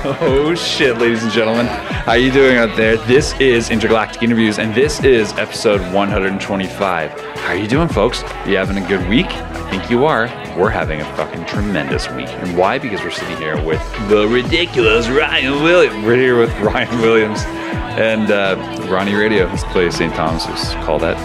Oh shit, ladies and gentlemen. How you doing out there? This is Intergalactic Interviews and this is episode 125. How are you doing, folks? You having a good week? I think you are. We're having a fucking tremendous week. And why? Because we're sitting here with the ridiculous Ryan Williams. We're here with Ryan Williams and uh, Ronnie Radio. Let's play St. Thomas's. Call that.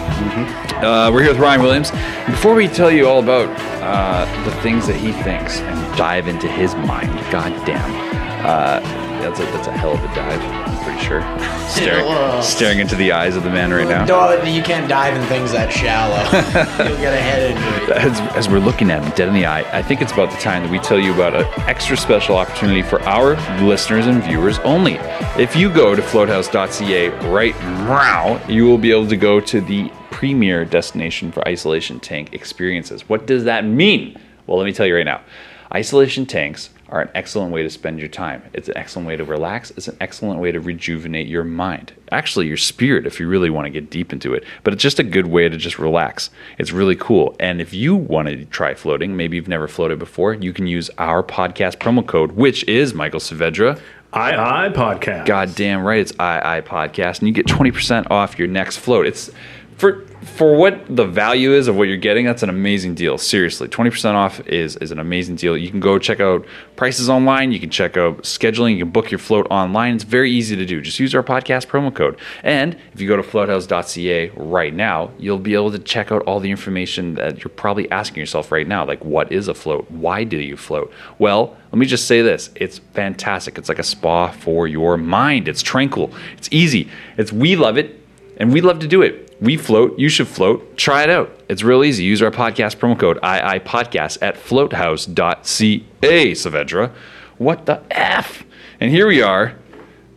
Uh, we're here with Ryan Williams. Before we tell you all about uh, the things that he thinks and dive into his mind, goddamn, uh, that's a that's a hell of a dive. I'm pretty sure. Staring, staring into the eyes of the man right now. Don't, you can't dive in things that shallow. You'll get a head injury. As, as we're looking at him dead in the eye, I think it's about the time that we tell you about an extra special opportunity for our listeners and viewers only. If you go to floathouse.ca right now, you will be able to go to the premier destination for isolation tank experiences. What does that mean? Well, let me tell you right now. Isolation tanks are an excellent way to spend your time. It's an excellent way to relax. It's an excellent way to rejuvenate your mind. Actually, your spirit, if you really want to get deep into it. But it's just a good way to just relax. It's really cool. And if you want to try floating, maybe you've never floated before, you can use our podcast promo code, which is Michael Saavedra. I I podcast. God damn right, it's II Podcast, and you get 20% off your next float. It's for for what the value is of what you're getting, that's an amazing deal. Seriously, 20% off is is an amazing deal. You can go check out prices online, you can check out scheduling, you can book your float online. It's very easy to do. Just use our podcast promo code. And if you go to floathouse.ca right now, you'll be able to check out all the information that you're probably asking yourself right now, like what is a float? Why do you float? Well, let me just say this it's fantastic it's like a spa for your mind it's tranquil it's easy it's we love it and we love to do it we float you should float try it out it's real easy use our podcast promo code ii podcast at floathouse.ca Saavedra. what the f and here we are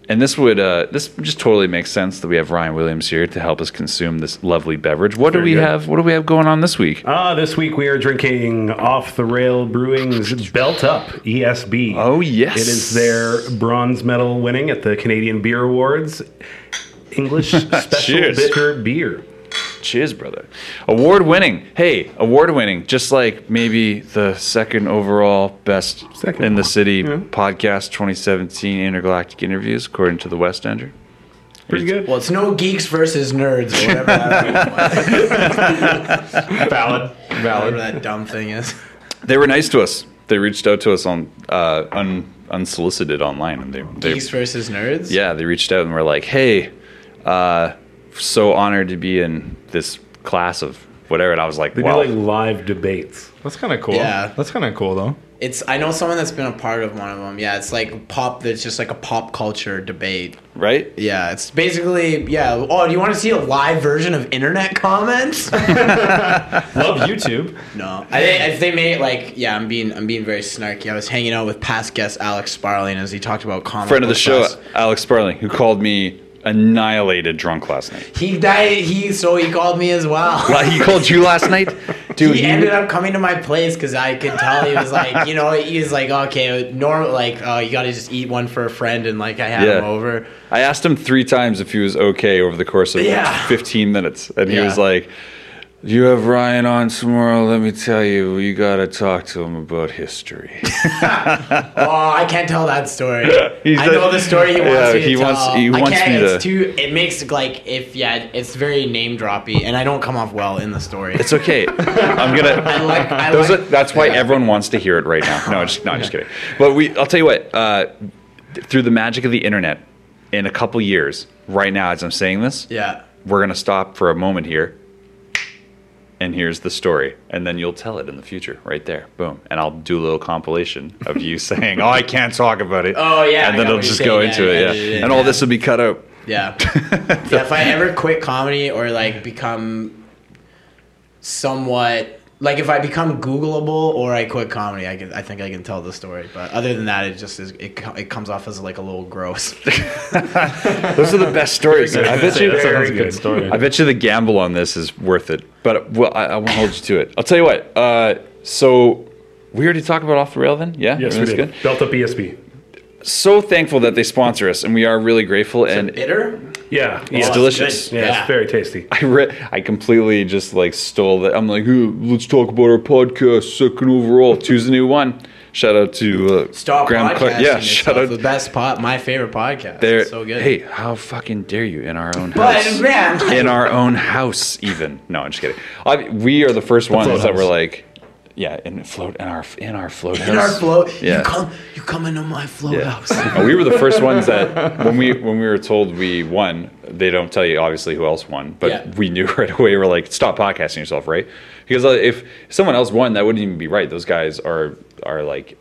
and this would uh, this just totally makes sense that we have Ryan Williams here to help us consume this lovely beverage. What do we good. have? What do we have going on this week? Ah, this week we are drinking Off the Rail Brewing's Belt Up ESB. Oh, yes. It is their bronze medal winning at the Canadian Beer Awards English Special Cheers. Bitter Beer. Cheers, brother. Award winning. Hey, award winning. Just like maybe the second overall best Second. in the city Yeah. podcast 2017 Intergalactic Interviews, according to the West Ender. Pretty good. Well, it's no geeks versus nerds or whatever that, Valid. whatever Valid. that dumb thing is. They were nice to us. They reached out to us on uh, un, unsolicited online, and they, they Geeks versus nerds? yeah they reached out and were like, "Hey, uh, so honored to be in this class of whatever." And I was like, They "Wow." do like live debates. That's kind of cool. Yeah. That's kind of cool though. It's I know someone that's been a part of one of them. Yeah, it's like pop. It's just like a pop culture debate. right? Yeah, it's basically yeah. Oh, do you want to see a live version of internet comments? Love YouTube. no, I think if they made like yeah, I'm being I'm being very snarky. I was hanging out with past guest Alex Sparling as he talked about comic Friend of the show, press. Alex Sparling, who called me annihilated drunk last night. He died. He so he called me as well. Well, he called you last night, dude. he ended up coming to my place because I could tell he was like, you know, he was like, okay, normal, like, oh, you got to just eat one for a friend, and like I had Yeah. him over. I asked him three times if he was okay over the course of Yeah. 15 minutes, and he Yeah. was like, "You have Ryan on tomorrow. Let me tell you, you gotta talk to him about history." Oh, I can't tell that story. He I know the story he wants Yeah, me to he tell. wants- he I wants can't. me to- It's too. It makes like if yeah, it's very name droppy, and I don't come off well in the story. it's okay. I'm gonna. I like. I like are, that's why yeah. everyone wants to hear it right now. No, just, no, I'm just kidding. But we, I'll tell you what. Uh, through the magic of the internet, in a couple years, right now, as I'm saying this, Yeah. we're gonna stop for a moment here. And here's the story, and then you'll tell it in the future, right there, boom. And I'll do a little compilation of you saying, "Oh, I can't talk about it." Oh, yeah, and then it'll just go into Yeah, it, yeah, yeah, and all this will be cut out. Yeah. yeah. If I ever quit comedy or like become somewhat like if I become Googleable or I quit comedy, I can I think I can tell the story. But other than that, it just is it, it comes off as like a little gross. Those are the best stories. I bet you. that sounds like a good good. story. I bet you the gamble on this is worth it. But well, I, I won't hold you to it. I'll tell you what. Uh, so we already talked about off the rail then. Yeah, Yes, we Everyone's did. Belt Up ESB. So thankful that they sponsor us, and we are really grateful. and Bitter? Yeah, it's yeah. Oh, delicious. Yeah, Yeah. it's very tasty. I re- I completely just like stole that. I'm like, "Ooh, let's talk about our podcast, second overall. Choose a new one. Shout out to uh, Stop Graham. Clark. Yeah, yourself. shout out the best pod, my favorite podcast. there. It's so good. Hey, how fucking dare you in our own but house? man, in our own house, even. No, I'm just kidding. I, we are the first ones float that were like, yeah, in float in our in our float house. in our float, Yeah. you come, you come into my float Yeah. house. We were the first ones that when we when we were told we won, they don't tell you obviously who else won, but Yeah. we knew right away. We're like, stop podcasting yourself, right? Because uh, if someone else won, that wouldn't even be right. Those guys are are like,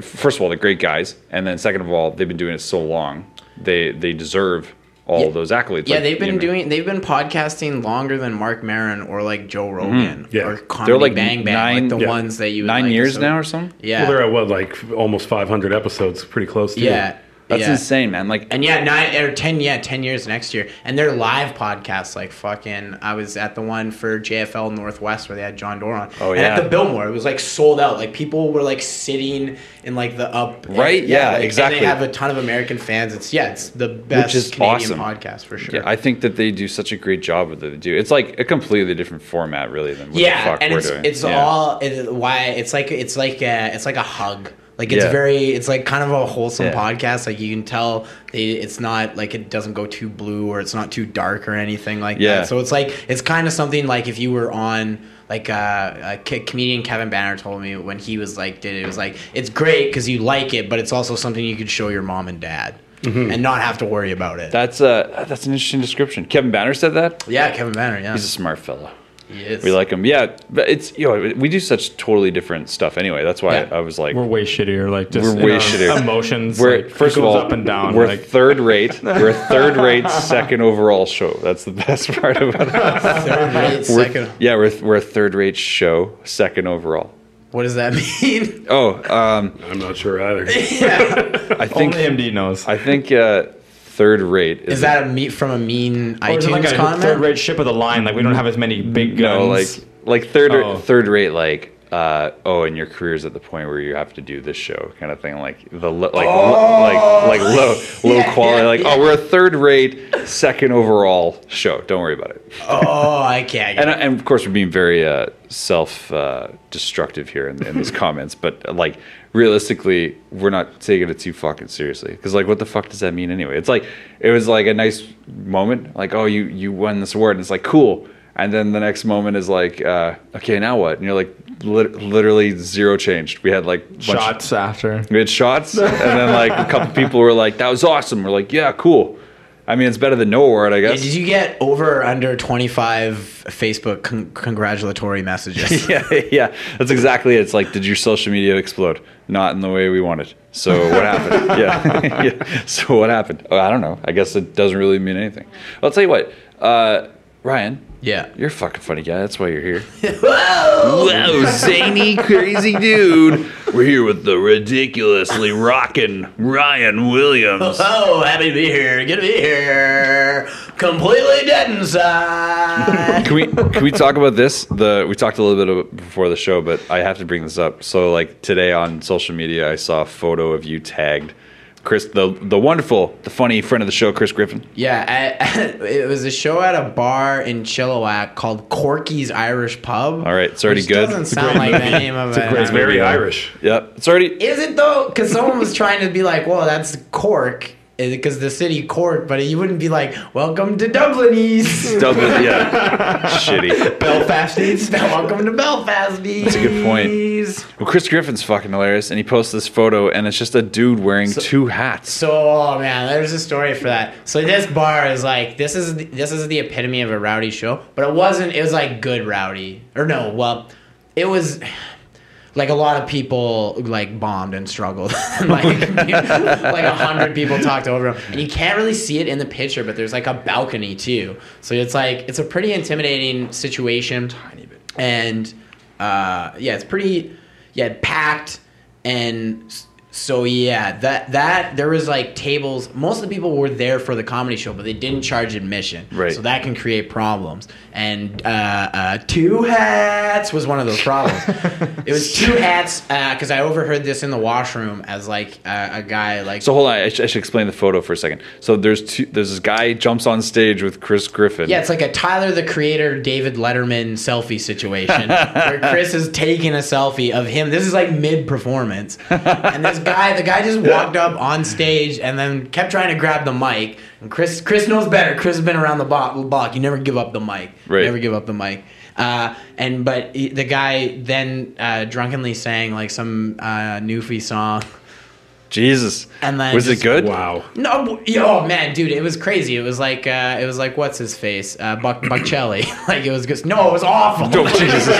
first of all, they're great guys, and then second of all, they've been doing it so long, they they deserve all Yeah. those accolades. Yeah, Like, they've been you know, doing. They've been podcasting longer than Marc Maron or like Joe Rogan Yeah. or Comedy Mm-hmm. They're like Bang Bang, nine- like the yeah. ones that you would nine like, years so- now or something. Yeah, Well, they're at what, like almost 500 episodes, pretty close to. yeah, That's yeah. insane, man. Like, And yeah, nine or ten, yeah, ten years next year. And they're live podcasts, like fucking. I was at the one for JFL Northwest where they had John Doran. Oh, And yeah. at the Biltmore, it was like sold out. Like people were like sitting in like the up. Right, yeah, like, exactly. And they have a ton of American fans. It's yeah, it's the best is Canadian awesome. podcast for sure. yeah, I think that they do such a great job with it. They do. It's like a completely different format, really, than what yeah, the fuck and we're it's doing. it's Yeah. all it, why it's like it's like a, it's like a hug. Like it's Yeah. very it's like kind of a wholesome Yeah. podcast. Like you can tell they, it's not like it doesn't go too blue or it's not too dark or anything like Yeah. that. So it's like it's kind of something like if you were on like uh, a comedian Kevin Banner told me when he was like did it, it was like it's great because you like it, but it's also something you could show your mom and dad and not have to worry about it. That's uh that's an interesting description. Kevin Banner said that. yeah, Kevin Banner. Yeah, He's a smart fellow. He is. We like them. Yeah, but it's you know we do such totally different stuff anyway. That's why Yeah. I was like, We're way shittier. Like just We're way shittier. Emotions. we're like, first of all up and down. We're like third rate. We're a third rate, second overall show. That's the best part about it. Third rate, second. yeah, we're we're a third rate show, second overall. What does that mean? Oh, um, I'm not sure either. I think only MD knows. I think uh, third rate is, Is that a meet from a mean Or is it iTunes like a comment? third rate ship of the line. Like we don't have as many big guns. no like like third Oh. third rate like uh, oh, and your career's at the point where you have to do this show, kind of thing, like the like lo- like like low low Yeah, quality, yeah, like yeah. oh, we're a third rate, second overall show. Don't worry about it. oh, I can't. And, and of course, we're being very uh, self uh, destructive here in, in these comments, but like realistically, we're not taking it too fucking seriously. Because like, what the fuck does that mean anyway? It's like it was like a nice moment, like oh, you you won this award, and it's like cool. And then the next moment is like, uh, okay, now what? And you're like, lit- literally zero changed. We had like bunch- shots after. we had shots, and then like a couple people were like, "That was awesome." We're like, "Yeah, cool." I mean, it's better than no award, I guess. did you get over or under 25 Facebook con- congratulatory messages? yeah, yeah, that's exactly it. It's like, did your social media explode? Not in the way we wanted. So what happened? yeah, yeah. So what happened? Oh, I don't know. I guess it doesn't really mean anything. I'll tell you what, uh, Ryan. Yeah. You're a fucking funny guy. That's why you're here. Whoa! Whoa, zany, crazy dude. We're here with the ridiculously rockin' Ryan Williams. Oh, happy to be here. Good to be here. Completely dead inside. Can we can we talk about this? The we talked a little bit about before the show, but I have to bring this up. So like today on social media, I saw a photo of you tagged Chris, the the wonderful, the funny friend of the show, Chris Griffin. yeah, I, it was a show at a bar in Chilliwack called Corky's Irish Pub. All right, it's already which good. Doesn't It's a sound great like the name of It's a it. It's very Irish. Yep, it's already. Is it though? Because someone was trying to be like, "Well, that's Cork," Eh, because the city court, but you wouldn't be like, "Welcome to Dublinese." Dublin, yeah, shitty. Belfasties. Welcome to Belfasties. That's a good point. Well, Chris Griffin's fucking hilarious, and he posts this photo, and it's just a dude wearing two hats. So, oh man, there's a story for that. So this bar is like this is this is the epitome of a rowdy show, but it wasn't. It was like good rowdy, or no, well, it was. Like a lot of people like bombed and struggled, like like a hundred people talked over him, and you can't really see it in the picture. But there's like a balcony too, so it's like it's a pretty intimidating situation. Tiny bit, and uh, yeah, it's pretty yeah packed and So yeah, that that there was like tables. Most of the people were there for the comedy show, but they didn't charge admission. Right. So that can create problems. And uh, uh, two hats was one of those problems. it was two hats because I overheard this in the washroom as like uh, a guy like. So hold on, I should, I should explain the photo for a second. So there's two, there's this guy jumps on stage with Chris Griffin. yeah, it's like a Tyler the Creator, David Letterman selfie situation where Chris is taking a selfie of him. This is like mid performance, and this guy, the guy just walked up on stage and then kept trying to grab the mic. And Chris, Chris knows better. Chris has been around the block. You never give up the mic. Right. Never give up the mic. Uh, and but he- the guy then uh, drunkenly sang like some uh, Newfie song. Jesus. And then was just- it good? Wow. No, oh man, dude, it was crazy. It was like uh, it was like what's his face, uh, Buck Bocelli. like it was just no, it was awful. Oh, Jesus.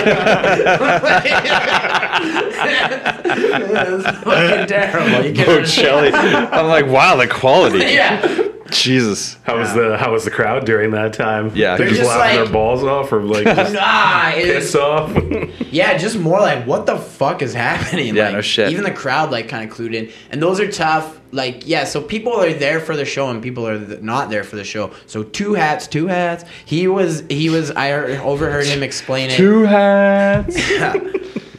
it was fucking terrible. You can't Bocelli. I'm like, wow, the quality. yeah, Jesus. How was the how was the crowd during that time? Yeah. they They're just, just laughing like- their balls off or like just nah, it pissed off. yeah, just more like what the fuck is happening? Yeah, like, no shit. Even the crowd like kind of clued in, and those are tough. Like yeah, so people are there for the show and people are th- not there for the show. So two hats, two hats. He was he was. I overheard him explain it. Two hats.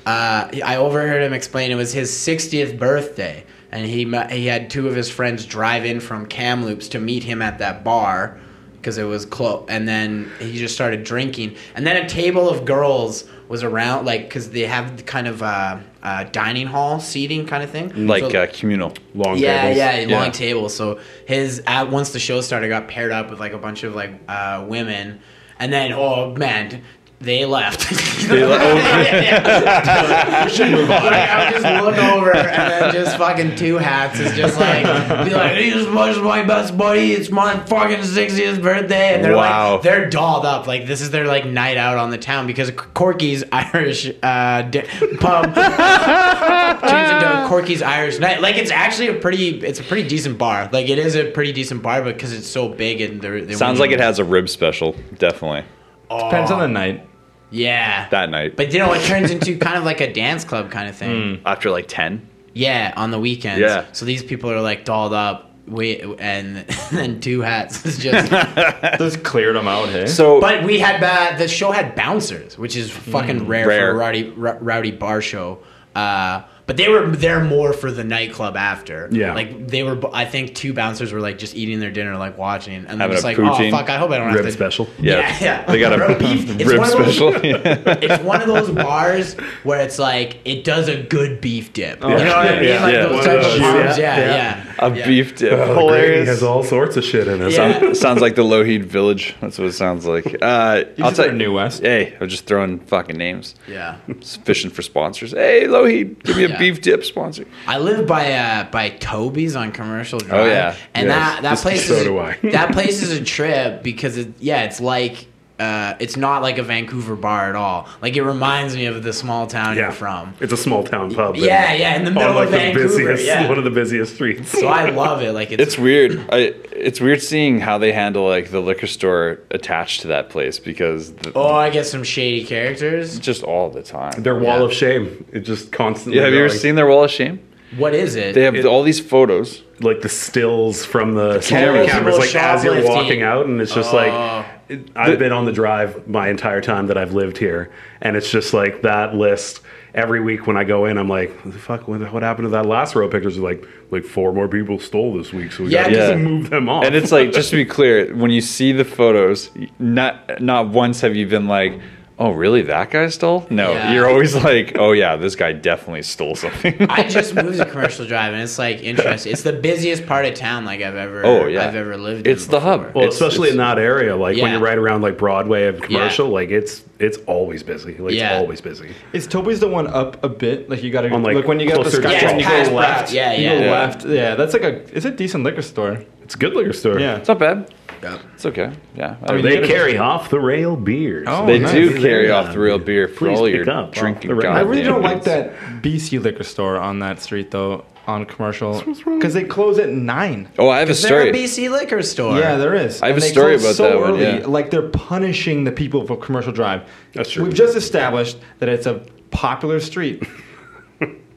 uh, I overheard him explain it was his 60th birthday, and he he had two of his friends drive in from Kamloops to meet him at that bar because it was close. And then he just started drinking, and then a table of girls was around, like because they have kind of a, uh, dining hall seating kind of thing, like So- uh, communal. Long yeah, tables. yeah, Yeah. long table. So his at once the show started, got paired up with like a bunch of like uh, women, and then oh man, they left. They le- oh. we should move on. Like, I would just look over and then just fucking two hats is just like be like, "This is my my best buddy. It's my fucking 60th birthday," and they're Wow. like they're dolled up like this is their like night out on the town because Corky's Irish uh, di- pub turns into Corky's Irish night. Like it's actually a pretty, it's a pretty decent bar. Like it is a pretty decent bar because it's so big and they're, they Sounds like it has a rib special. Definitely. Depends on the night. Yeah, That night. But you know, it turns into kind of like a dance club kind of thing. After like 10. Yeah, on the weekends. Yeah. So these people are like dolled up. Wait, and then two hats is just. Just cleared them out, hey? So, but we had uh, the show had bouncers, which is fucking rare, Rare. for a rowdy r- rowdy bar show. Uh, but they were there more for the nightclub after. Yeah. like they were. I think two bouncers were like just eating their dinner, like watching, and then Having just like, oh, poutine. oh fuck, I hope I don't Rib have to. special. yeah. Yeah, yeah. They got a Rib beef. Rib one of those- special. it's one of those bars where it's like it does a good beef dip. Oh, you know what I mean? yeah, like yeah. those One type of of those, bars. yeah, Yeah, yeah. yeah. a Yeah. beef dip. Oh, the gravy Hilarious. has all sorts of shit in it. Yeah. Sound- sounds like the Lougheed Village. That's what it sounds like. Uh, I'll tell are New West. Hey, I'm just throwing fucking names. Yeah. Just fishing for sponsors. Hey, Lougheed, give me a Yeah. beef dip sponsor. I live by uh, by Toby's on Commercial Drive. Oh, yeah. and Yes. that that Just- place so is do I. that place is a trip because it yeah it's like. Uh, it's not like a Vancouver bar at all. Like it reminds me of the small town Yeah. you're from. It's a small town pub. Yeah, yeah, in the on, middle like of the Vancouver. busiest, yeah. one of the busiest streets. so I love it. Like it's, It's weird. I it's weird seeing how they handle like the liquor store attached to that place because the, oh, I get some shady characters. just all the time. Their wall Yeah. of shame. It just constantly. Yeah, have you ever going. seen their wall of shame? What is it? They have It- all these photos. like the stills from the, cameras. cameras, like as you're walking out, and it's just Oh. like it, I've been on the drive my entire time that I've lived here, and it's just like that list. Every week when I go in, I'm like, "What the fuck? What, what happened to that last row of pictures?" They're like, like four more people stole this week, so we Yeah, gotta Yeah. just move them off. And it's like just to be clear, when you see the photos, not not once have you been like, "Oh, really? That guy stole?" No, Yeah. you're always like, "Oh yeah, this guy definitely stole something." I just moved to Commercial Drive, and it's like interesting. It's the busiest part of town like I've ever. Oh, yeah. I've ever lived. It's in the before. hub. well, it's- especially it's- in that area, like when you're right around like Broadway and commercial, Yeah. like it's it's always busy. Like Yeah. it's always busy. Is Toby's the one up a bit? Like you gotta On, like, like when you get the closer to Yeah, you it's go left. Pratt. Yeah, you go Yeah. left. Yeah, that's like a. It's a decent liquor store. It's a good liquor store. Yeah. it's not bad. Yeah. It's okay. Yeah, I mean, They you gotta- carry off the rail beers. Oh, they nice. do carry off the rail beer for Please all your up off drinking. the rail. I really don't like that BC liquor store on that street though. On commercial, because they close at nine. Oh, I have a Is there a story. BC liquor store? Yeah, there is. I have And a story about so that one, early, yeah. Like they're punishing the people for commercial drive. That's true. We've just established that it's a popular street.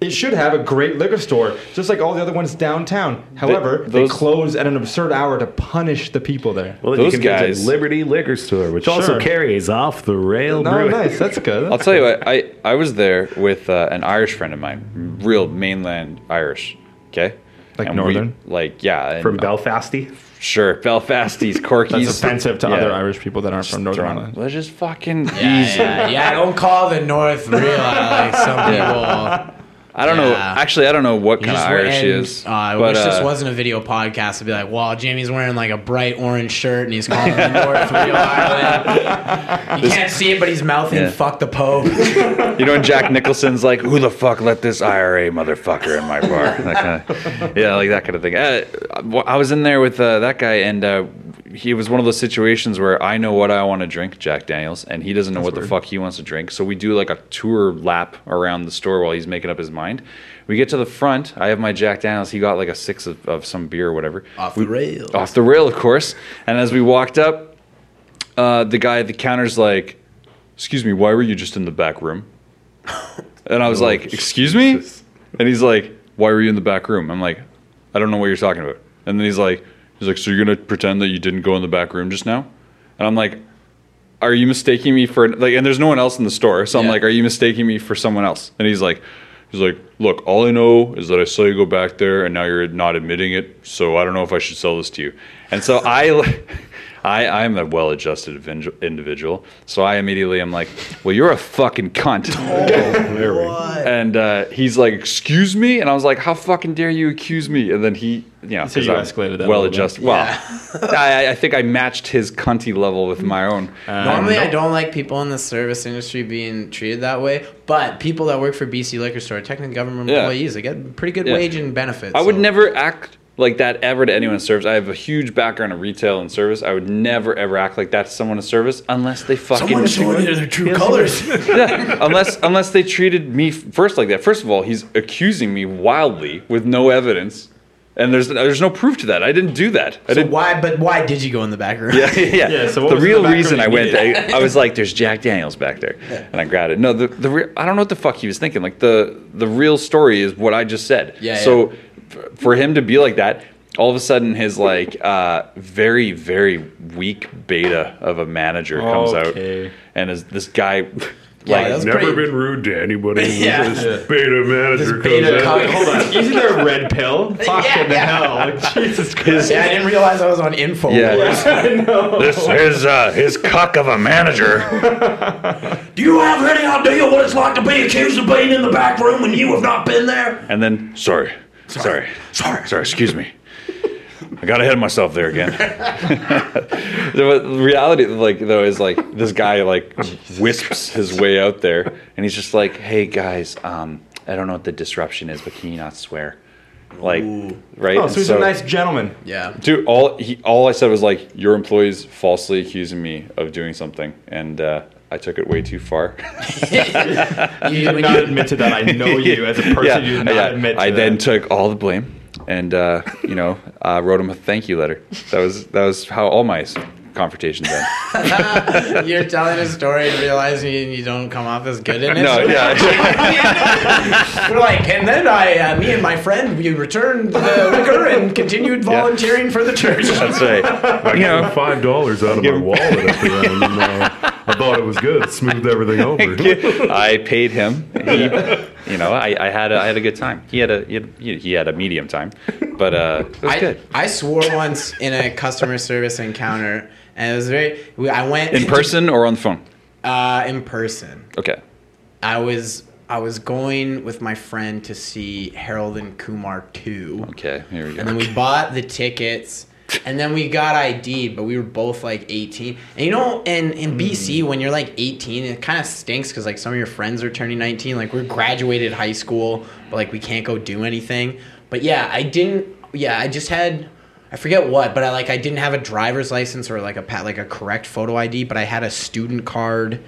It should have a great liquor store, just like all the other ones downtown. However, they those- close at an absurd hour to punish the people there. Well, Those you can guys- visit Liberty Liquor Store, which also carries off the rail. No, brewing. nice. That's good. I'll tell you what, I, I was there with uh, an Irish friend of mine, real mainland Irish, okay? Like And we- northern? like, yeah. and- From Belfasty. Sure, Belfasties, Corkies. That's offensive to Yeah. other Irish people that aren't from Northern Ireland. Let's just fucking Yeah, easy. yeah, yeah. Don't call the North real. Like some people. I don't know. Actually, I don't know what You kind of Irish he and, is. Uh, I but, wish this uh, wasn't a video podcast to be like, well, Jayme's wearing like a bright orange shirt and he's calling the North Real Island. You can't see it, but he's mouthing Yeah. "fuck the Pope." You know, when Jack Nicholson's like, "Who the fuck let this IRA motherfucker in my bar?" That kind of, yeah, like that kind of thing. Uh, I was in there with uh, that guy, and uh, he was one of those situations where I know what I want to drink, Jack Daniels, and he doesn't know what the fuck he wants to drink. So we do like a tour lap around the store while he's making up his mind. We get to the front. I have my Jack Daniels. He got like a six of, of some beer or whatever. Off the rails. Off the rail, of course. And as we walked up, uh, the guy at the counter's like, "Excuse me, why were you just in the back room?" And I was Oh, like, "Excuse me?" Jesus. And he's like, "Why were you in the back room?" I'm like, "I don't know what you're talking about." And then he's like, "He's like, so you're gonna pretend that you didn't go in the back room just now?" And I'm like, "Are you mistaking me for like?" And there's no one else in the store, so I'm like, "Are you mistaking me for someone else?" And he's like. He's like, look, all I know is that I saw you go back there, and now you're not admitting it. So I don't know if I should sell this to you. And so I, I, I'm a well-adjusted individual. So I immediately am like, well, you're a fucking cunt. There we go. And uh, he's like, "Excuse me," and I was like, "How fucking dare you accuse me?" And then he, you know, So 'cause you I'm escalated that well adjusted. Well, I, I think I matched his cunty level with my own. Normally, I don't like people in the service industry being treated that way, but people that work for BC Liquor Store, technically government Yeah. employees, they get pretty good Yeah. wage and benefits. I would never act like that ever to anyone in service. I have a huge background in retail and service. I would never ever act like that to someone in service unless they fucking their true colors. yeah, unless unless they treated me first like that. First of all, he's accusing me wildly with no evidence, and there's there's no proof to that. I didn't do that. I So didn't. why? But why did you go in the back room? Yeah, yeah. Yeah, so what the was real the reason I went. I, I was like, "There's Jack Daniels back there," and I grabbed it. No, the the re- I don't know what the fuck he was thinking. Like the the real story is what I just said. Yeah, So f- for him to be like that, all of a sudden his like uh, very very weak beta of a manager comes Okay. out, and is this guy. Yeah, Like, that's Never pretty- been rude to anybody. Yeah. This beta manager This beta comes cunt. in. Hold on. Isn't there a red pill? Fucking yeah. hell. Like, Jesus Christ. Yeah, I didn't realize I was on info. Yeah. I know. this is uh, his cuck of a manager. Do you have any idea what it's like to be accused of being in the back room when you have not been there? And then, sorry, sorry, Sorry. sorry, excuse me. I got ahead of myself there again. the reality, like though, is like this guy like wisps his way out there, and he's just like, "Hey guys, um, I don't know what the disruption is, but can you not swear?" Like, right? Oh, And so he's a nice gentleman. Yeah. Dude, all he, all I said was like, "Your employees falsely accusing me of doing something," and uh, I took it way too far. You, You did not admit to that. I know you as a person. you did not admit to I that. then took all the blame and uh, you know uh, wrote him a thank you letter. That was that was how all my s- confrontations went. You're telling a story and realizing you don't come off as good in it. no, yeah, We're like, and then I, uh, me and my friend, we returned the liquor and continued volunteering for the church. that's right. I You gave know, five dollars out of my wallet at the end. And, uh, I thought it was good. It smoothed everything over. I paid him. He, you know, I, I had a, I had a good time. He had a he had, he had a medium time, but uh, it was I, good. I swore once in a customer service encounter, and it was very. we- I went In person or on the phone? uh, in person. Okay. I was I was going with my friend to see Harold and Kumar two. Okay. Here we go. And then we bought the tickets. And then we got ID'd, but we were both like 18. And you know, in, in BC, when you're like 18, it kind of stinks because like some of your friends are turning 19. Like we're graduated high school, but like we can't go do anything. But yeah, I didn't. Yeah, I just had. I forget what, but I like I didn't have a driver's license or like a like a correct photo ID, but I had a student card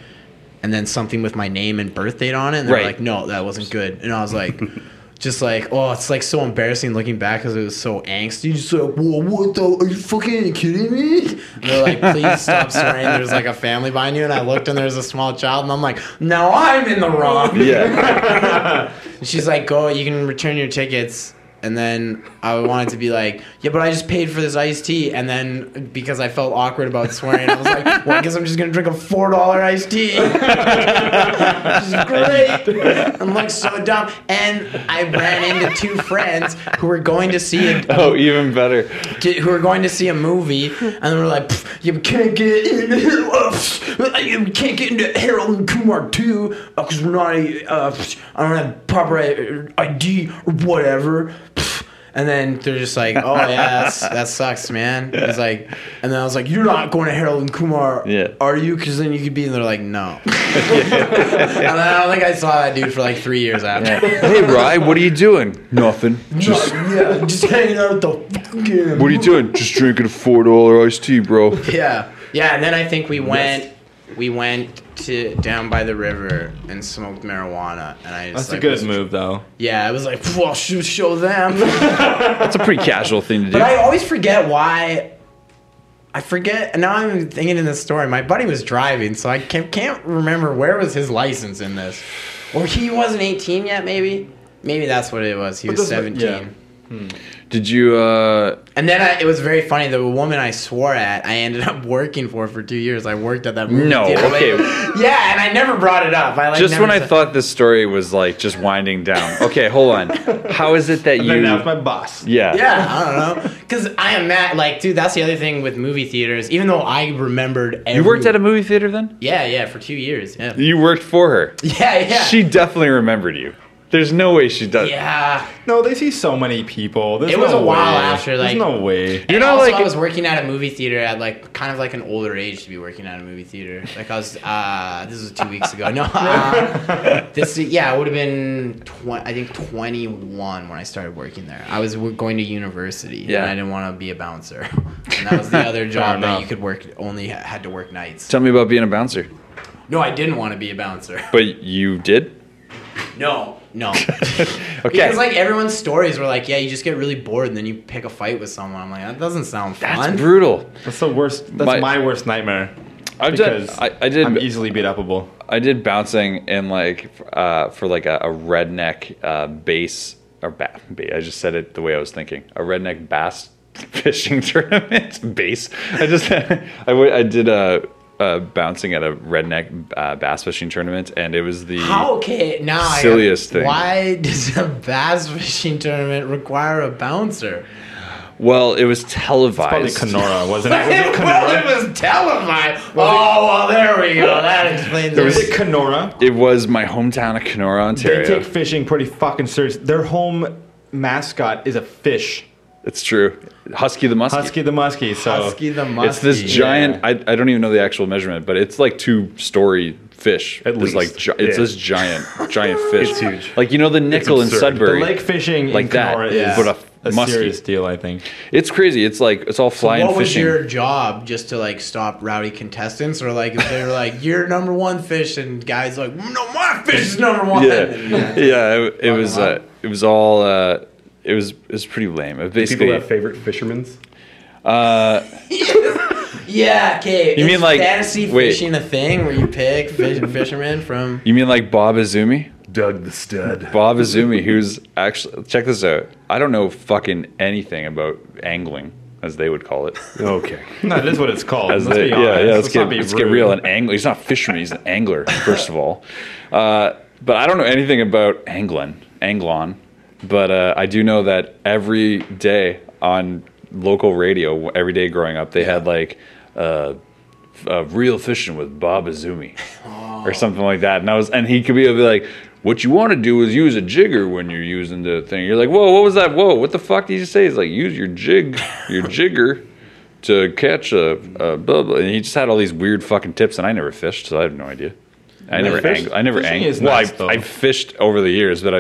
and then something with my name and birth date on it. And they're Right. like, no, that wasn't good. And I was like, just like, oh, it's like so embarrassing looking back because it was so angsty. Just like, whoa, what the? Are you fucking kidding me? And they're like, please stop swearing. There's like a family behind you, and I looked and there's a small child, and I'm like, now I'm in the wrong. Yeah. She's like, go, you can return your tickets. And then I wanted to be like, yeah, but I just paid for this iced tea. And then because I felt awkward about swearing, I was like, well, I guess I'm just gonna drink a four dollar iced tea. Which is great. I'm like so dumb. And I ran into two friends who were going to see a, oh, even better. who were going to see a movie, and they were like, "You can't get into you can't get into Harold and Kumar too because we're not. Uh, I don't have proper uh, ID or whatever." Pff. And then they're just like, "Oh yeah, that's, that sucks, man." It's like, and then I was like, "You're not going to Harold and Kumar, Yeah. are you?" Because then you could be. And they're like, "No." and then I don't think I saw that dude for like three years after. Hey, Rye, what are you doing? Nothing. Just yeah, just hanging out at the fucking. what are you doing? Just drinking a four dollar iced tea, bro. Yeah, yeah, and then I think we went, we went to down by the river and smoked marijuana, and I just That's a good was- move, though. Yeah, I was like, "Phew, I'll show, show them. That's a pretty casual thing to do. but I always forget why. I forget. and Now I'm thinking in this story. My buddy was driving, so I can't, can't remember where was his license in this, or he wasn't 18 yet. Maybe, maybe that's what it was. He was 17. yeah. Did you? uh And then I, it was very funny. The woman I swore at, I ended up working for for two years. I worked at that movie No, theater. okay. yeah, and I never brought it up. I like Just never when I said- thought this story was like just winding down. Okay, hold on. How is it that And then you? that was my boss. Yeah. Yeah, I don't know. Because I am mad. Like, dude, that's the other thing with movie theaters. Even though I remembered every, You worked at a movie theater then? Yeah, yeah, for two years. Yeah. You worked for her. Yeah, yeah. She definitely remembered you. There's no way she does. yeah. No, they see so many people. There's It was no a while way. after, like- There's no way. You're not also, like- I was working at a movie theater at like kind of like an older age to be working at a movie theater. Like I was, uh, this was two weeks ago. No, uh, this yeah, it would have been tw- I think 21 when I started working there. I was going to university, Yeah. and I didn't want to be a bouncer, and that was the other job that you could work only had to work nights. Tell me about being a bouncer. No, I didn't want to be a bouncer. But you did? No, no. Okay. Because like everyone's stories were like, yeah, you just get really bored and then you pick a fight with someone. I'm like, that doesn't sound fun. That's brutal. That's the worst. That's My- my, worst nightmare. I've done, I, I did I'm easily beat upable. I did bouncing in like uh, for like a, a redneck uh, bass or ba- ba- I just said it the way I was thinking. A redneck bass fishing tournament bass. I just I, w- I did a. Uh, bouncing at a redneck uh, bass fishing tournament, and it was the How okay now? I- Silliest thing. Why does a bass fishing tournament require a bouncer? well, it was Probably televised. Kenora, wasn't it? Was it well, it was televised. oh well, there we go. That explains it. Was it. it Kenora? It was my hometown of Kenora, Ontario. They take fishing pretty fucking serious. Their home mascot is a fish. It's true. Husky the muskie. Husky the muskie. So Husky the muskie. It's this giant. Yeah. I, I don't even know the actual measurement, but it's like two story fish. At It's like least. gi- it's Yeah. this giant giant fish. It's huge. Like you know the nickel in. Sudbury. the lake fishing like in that, Kenora yeah. is but a a muskie. serious deal, I think. It's crazy. It's like it's all flying what was fishing. your job? Just to like stop rowdy contestants, or like if they were like, "You're number one fish," and guys like, "No, my fish is number one." yeah, And, yeah. It, it Fuck was. 'em Uh, it was all. Uh, it was. It was pretty lame. It People have favorite fishermen's. Uh, Yeah, okay. You Is mean like- fantasy wait. fishing a thing where you pick fish, fishermen from? you mean like Bob Izumi? Doug the Stud. Bob Izumi, who's actually check this out. I don't know fucking anything about angling, as they would call it. Okay. No, that is what it's called. As let's they, be yeah, honest. yeah. Let's, not get, let's get real. An angler. He's not a fisherman. He's an angler. First of all, uh, but I don't know anything about angling, anglon. But uh, I do know that every day on local radio, every day growing up, they had like uh, uh, real fishing with Bob Izumi or something like that. And I was, and he could be like. What you want to do is use a jigger when you're using the thing. You're like, whoa, what was that? Whoa, what the fuck did you say? He's like, use your jig, your jigger to catch a, a blah, blah. And he just had all these weird fucking tips, and I never fished, so I have no idea. I never never angled. I never angled. Well, nice, I, though. I fished over the years, but I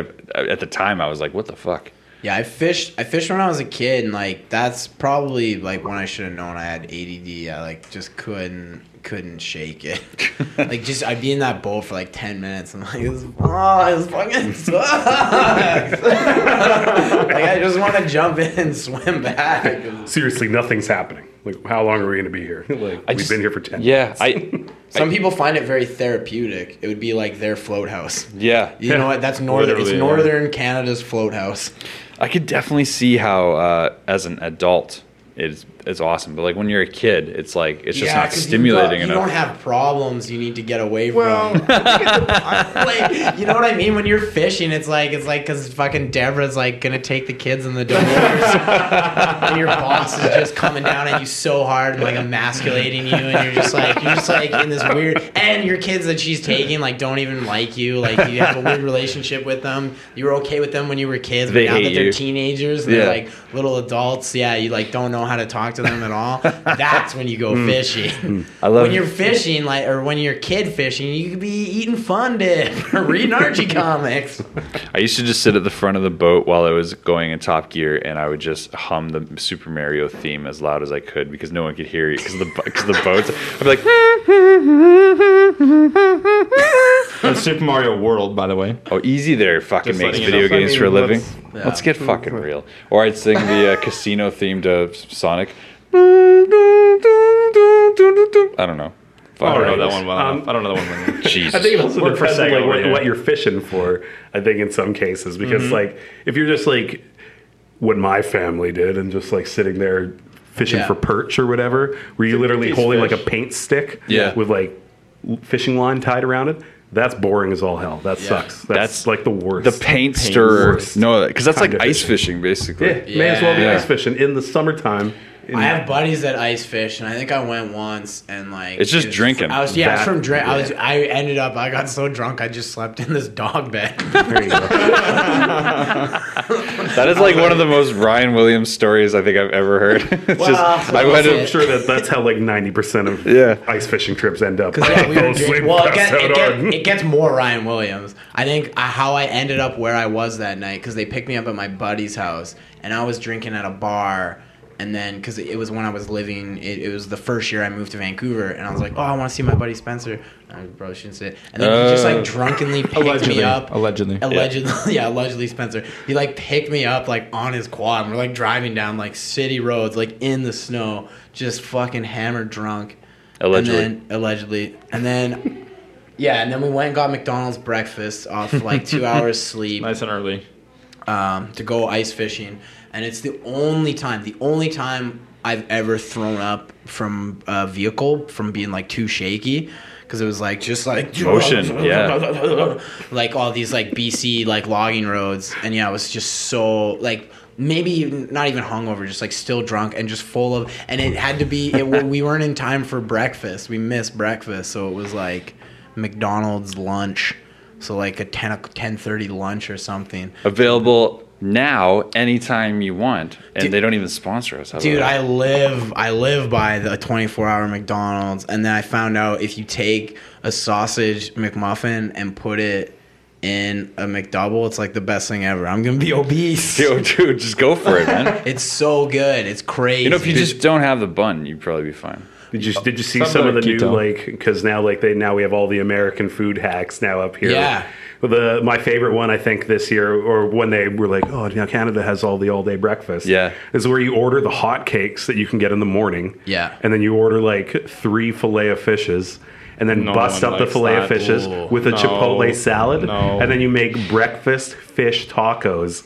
at the time I was like, what the fuck? Yeah, I fished. I fished when I was a kid, and like that's probably like when I should have known I had ADD. I like just couldn't couldn't shake it. like just I'd be in that boat for like ten minutes. and like, this, oh, this fucking sucks. like I just want to jump in and swim back. Seriously, nothing's happening. Like, how long are we going to be here? like, we've just- been here for ten. Yeah, I Some people find it very therapeutic. It would be like their float house. yeah. You know what? That's northern. It's Literally, yeah. northern Canada's float house. I could definitely see how uh, as an adult it's it's awesome, but like when you're a kid, it's like it's just not stimulating you, got- enough. You don't have problems you need to get away Well, from. like, you know what I mean? When you're fishing, it's like it's like because fucking Deborah's like gonna take the kids in the divorce, and your boss is just coming down at you so hard, and like emasculating you, and you're just like you're just like in this weird. And your kids that she's taking like don't even like you. Like you have a weird relationship with them. You were okay with them when you were kids, but They now that they're you. teenagers, Yeah. they're like little adults. Yeah, you like don't know how to talk to them at all. That's when you go mm. fishing. Mm. I love when you're fishing, like, or when you're kid fishing, you could be eating fun dip or reading Archie comics. I used to just sit at the front of the boat while I was going in top gear, and I would just hum the Super Mario theme as loud as I could because no one could hear it because the because the boats. I'd be like, That's Super Mario World, by the way. "Oh, easy there, fucking Just makes letting you video know. games I for a living. let's- Yeah. Let's get fucking real." Or I'd sing the uh, casino theme to Sonic. I don't know. Fuck, I don't know that one well Um. I don't know that one well enough. Jesus. I think it also We're depends on Prosecco like over what, what you're fishing for. I think in some cases because like if you're just like what my family did and just like sitting there fishing Yeah. for perch or whatever, where you're literally These holding like a paint stick Yeah. with like fishing line tied around it. That's boring as all hell. That sucks. That's, That's like the worst. the paint stirrer. No, because that's like ice fishing, basically. Yeah, may as well be Yeah. ice fishing in the summertime. In- I have buddies that ice fish, and I think I went once, and like It's just it was- drinking. I was yeah, it's That- from drink. I was I ended up I got so drunk I just slept in this dog bed. there you go. That is like one of the most Ryan Williams stories I think I've ever heard. it's Well, just I went. I'm sure that that's how like 90% of Yeah. ice fishing trips end up. Yeah, we were Fall asleep, drink- well, it gets, it, get- hard. it gets more Ryan Williams. I think uh, how I ended up where I was that night because they picked me up at my buddy's house and I was drinking at a bar. And then, because it was when I was living, it, it was the first year I moved to Vancouver, and I was like, "Oh, I want to see my buddy Spencer." I probably shouldn't say it. And then he just Uh. like drunkenly picked Allegedly. me up. Allegedly. Allegedly, yeah. allegedly Spencer. He like picked me up like on his quad. And we're like driving down like city roads, like in the snow, just fucking hammered drunk. Allegedly. And then, allegedly. And then, yeah, and then we went and got McDonald's breakfast off like two hours sleep Nice and early. Um, to go ice fishing. And it's the only time, the only time I've ever thrown up from a vehicle from being like too shaky. Because it was like just like Motion, yeah. like all these like BC like logging roads, and yeah, it was just so like maybe even, not even hungover, just like still drunk and just full of, and it had to be. It, we weren't in time for breakfast. We missed breakfast, so it was like McDonald's lunch, so like a 10 10:30 lunch or something. available now anytime you want, and Dude- they don't even sponsor us. Dude? I live I live by the 24 hour McDonald's, and then I found out if you take a sausage McMuffin and put it in a McDouble, it's like the best thing ever. I'm gonna be obese. Yo, dude, just go for it, man. It's so good. It's crazy. You know, if you just don't have the bun, you'd probably be fine. Did you did you see Something some of the like new like because now like they now we have all the American food hacks now up here. Yeah. The my favorite one I think this year or when they were like oh now Canada has all the all day breakfast. Yeah. Is where you order the hot cakes that you can get in the morning. Yeah. And then you order like three fillet of fishes. And then No bust up the likes fillet of fishes Ooh. with a No. chipotle salad, No. and then you make breakfast fish tacos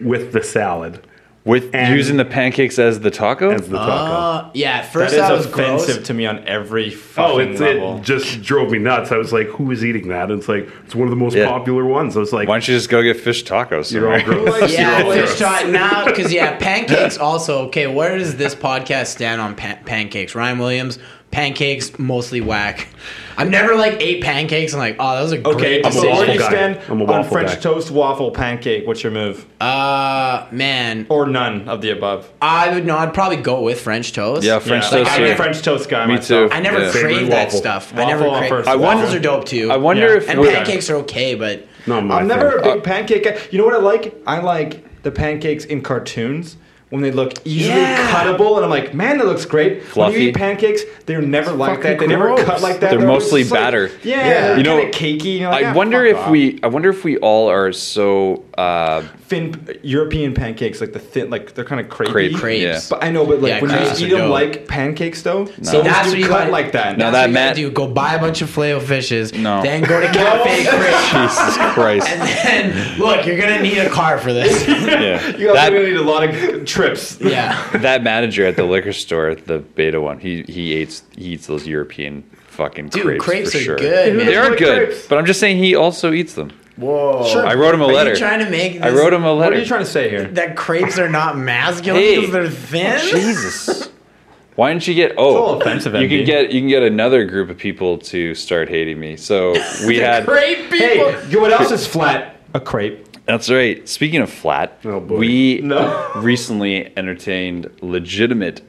with the salad With And- using the pancakes as the taco? as the taco. uh, yeah, at first is that was offensive gross. to me on every fucking Oh, it's, level. it just drove me nuts. I was like, "Who is eating that?" And it's like it's one of the most Yeah. popular ones. I was like, Why don't you just go get fish tacos? "You're all somewhere? gross." Yeah, You're all fish gross. talk now because yeah, pancakes also okay. Where does this podcast stand on pa- pancakes? Ryan Williams, pancakes mostly whack. I've never like ate pancakes and like oh those are Okay, great I'm a so where waffle you guy. stand I'm a on waffle French guy. toast, waffle, pancake? What's your move? Uh man, Or none of the above? I would know. I'd probably go with French toast. Yeah, French Yeah, toast. like, I'm a here. French toast guy Me myself. too. I never Yeah. Favorite crave that waffle. stuff. I never Waffle crave. first. I wonder- Waffles are dope too. I wonder Yeah. if and we- pancakes are okay, but Not my I'm never a thing. big pancake guy. You know what I like? I like the pancakes in cartoons when they look easily Yeah. cuttable, and I'm like, man, that looks great. When Fluffy. you eat pancakes, they're never like that. They fucking never gross. cut like that. They're always mostly just like- batter. yeah, Yeah. You know, kinda cakey. You're like, I "Ah, wonder if off." we I wonder if we all are so uh, thin European pancakes like the thin like they're kind of crepey. Crepe. Crepes. Yeah. But I know, but like Yeah, when crepes you are eat them dope. like pancakes, though, See, that's what you cut gotta- like that. Now That's that what you gotta do. Go buy a bunch of filet fishes. No. Then go to Cafe Crave. Jesus Christ. And then look, you're gonna need a car for this. Yeah. you guys That- are gonna need a lot of trips. yeah. that manager at the liquor store, the beta one, he he eats he eats those European fucking Dude, crepes, crepes for are sure. good, man. They are Like good, crepes. but I'm just saying he also eats them. Whoa. Sure. I wrote him a Are letter. you trying to make? This, I wrote him a letter. What are you trying to say here? that crepes are not masculine Hey. because they're thin. Jesus. Why didn't you get? Oh, all offensive, You MD. can get you can get another group of people to start hating me. So we had. Crepe people. Hey, you know what else is flat? A crepe. That's right. Speaking of flat, Oh, we No. recently entertained legitimate,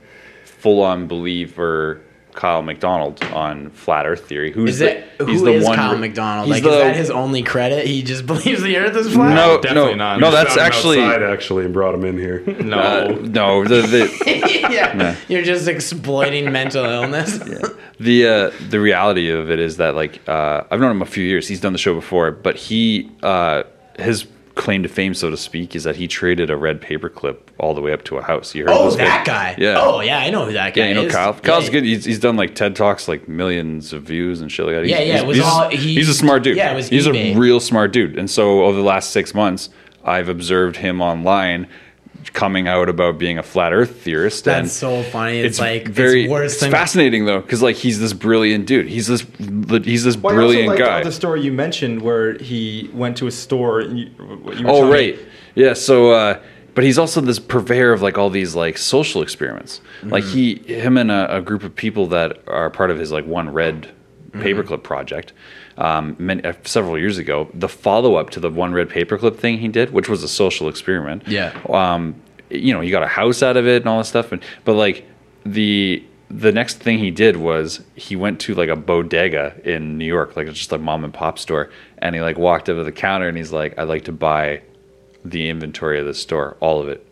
full-on believer Kyle MacDonald on flat Earth theory. Who's Is the, it who is Kyle MacDonald? Like, the- is that his only credit? He just believes the Earth is flat. No, Definitely no, not. no. We That's actually outside, actually and brought him in here. No. uh, no. The the yeah, you're just exploiting mental illness. the uh, the reality of it is that like uh, I've known him a few years. He's done the show before, but he uh, his claim to fame, so to speak, is that he traded a red paperclip all the way up to a house. You heard Oh, that guy. Yeah. Oh, yeah, I know who that guy Yeah, you know is. Kyle. Yeah, Kyle's good. He's, he's done like TED talks, like millions of views and shit like that. He's, Yeah, yeah, He's, was he's, all- he- he's a smart dude. yeah, it was he's eBay. a real smart dude. And so over the last six months, I've observed him online coming out about being a flat Earth theorist. That's and so funny. It's, like very it's worse it's than fascinating though, because like he's this brilliant dude. He's this he's this Well, I brilliant also liked guy. The story you mentioned where he went to a store. And you, you were Oh telling me- right, yeah. So, uh, but he's also this purveyor of like all these like social experiments. Like he, him, and a, a group of people that are part of his like One Red paperclip project. Um, many, uh, several years ago, the follow up to the One Red paperclip thing he did, which was a social experiment. Yeah. Um, you know, he got a house out of it and all this stuff, and but like the the next thing he did was he went to like a bodega in New York, like it's just a mom and pop store, and he like walked up to the counter and he's like, "I'd like to buy the inventory of the store, all of it,"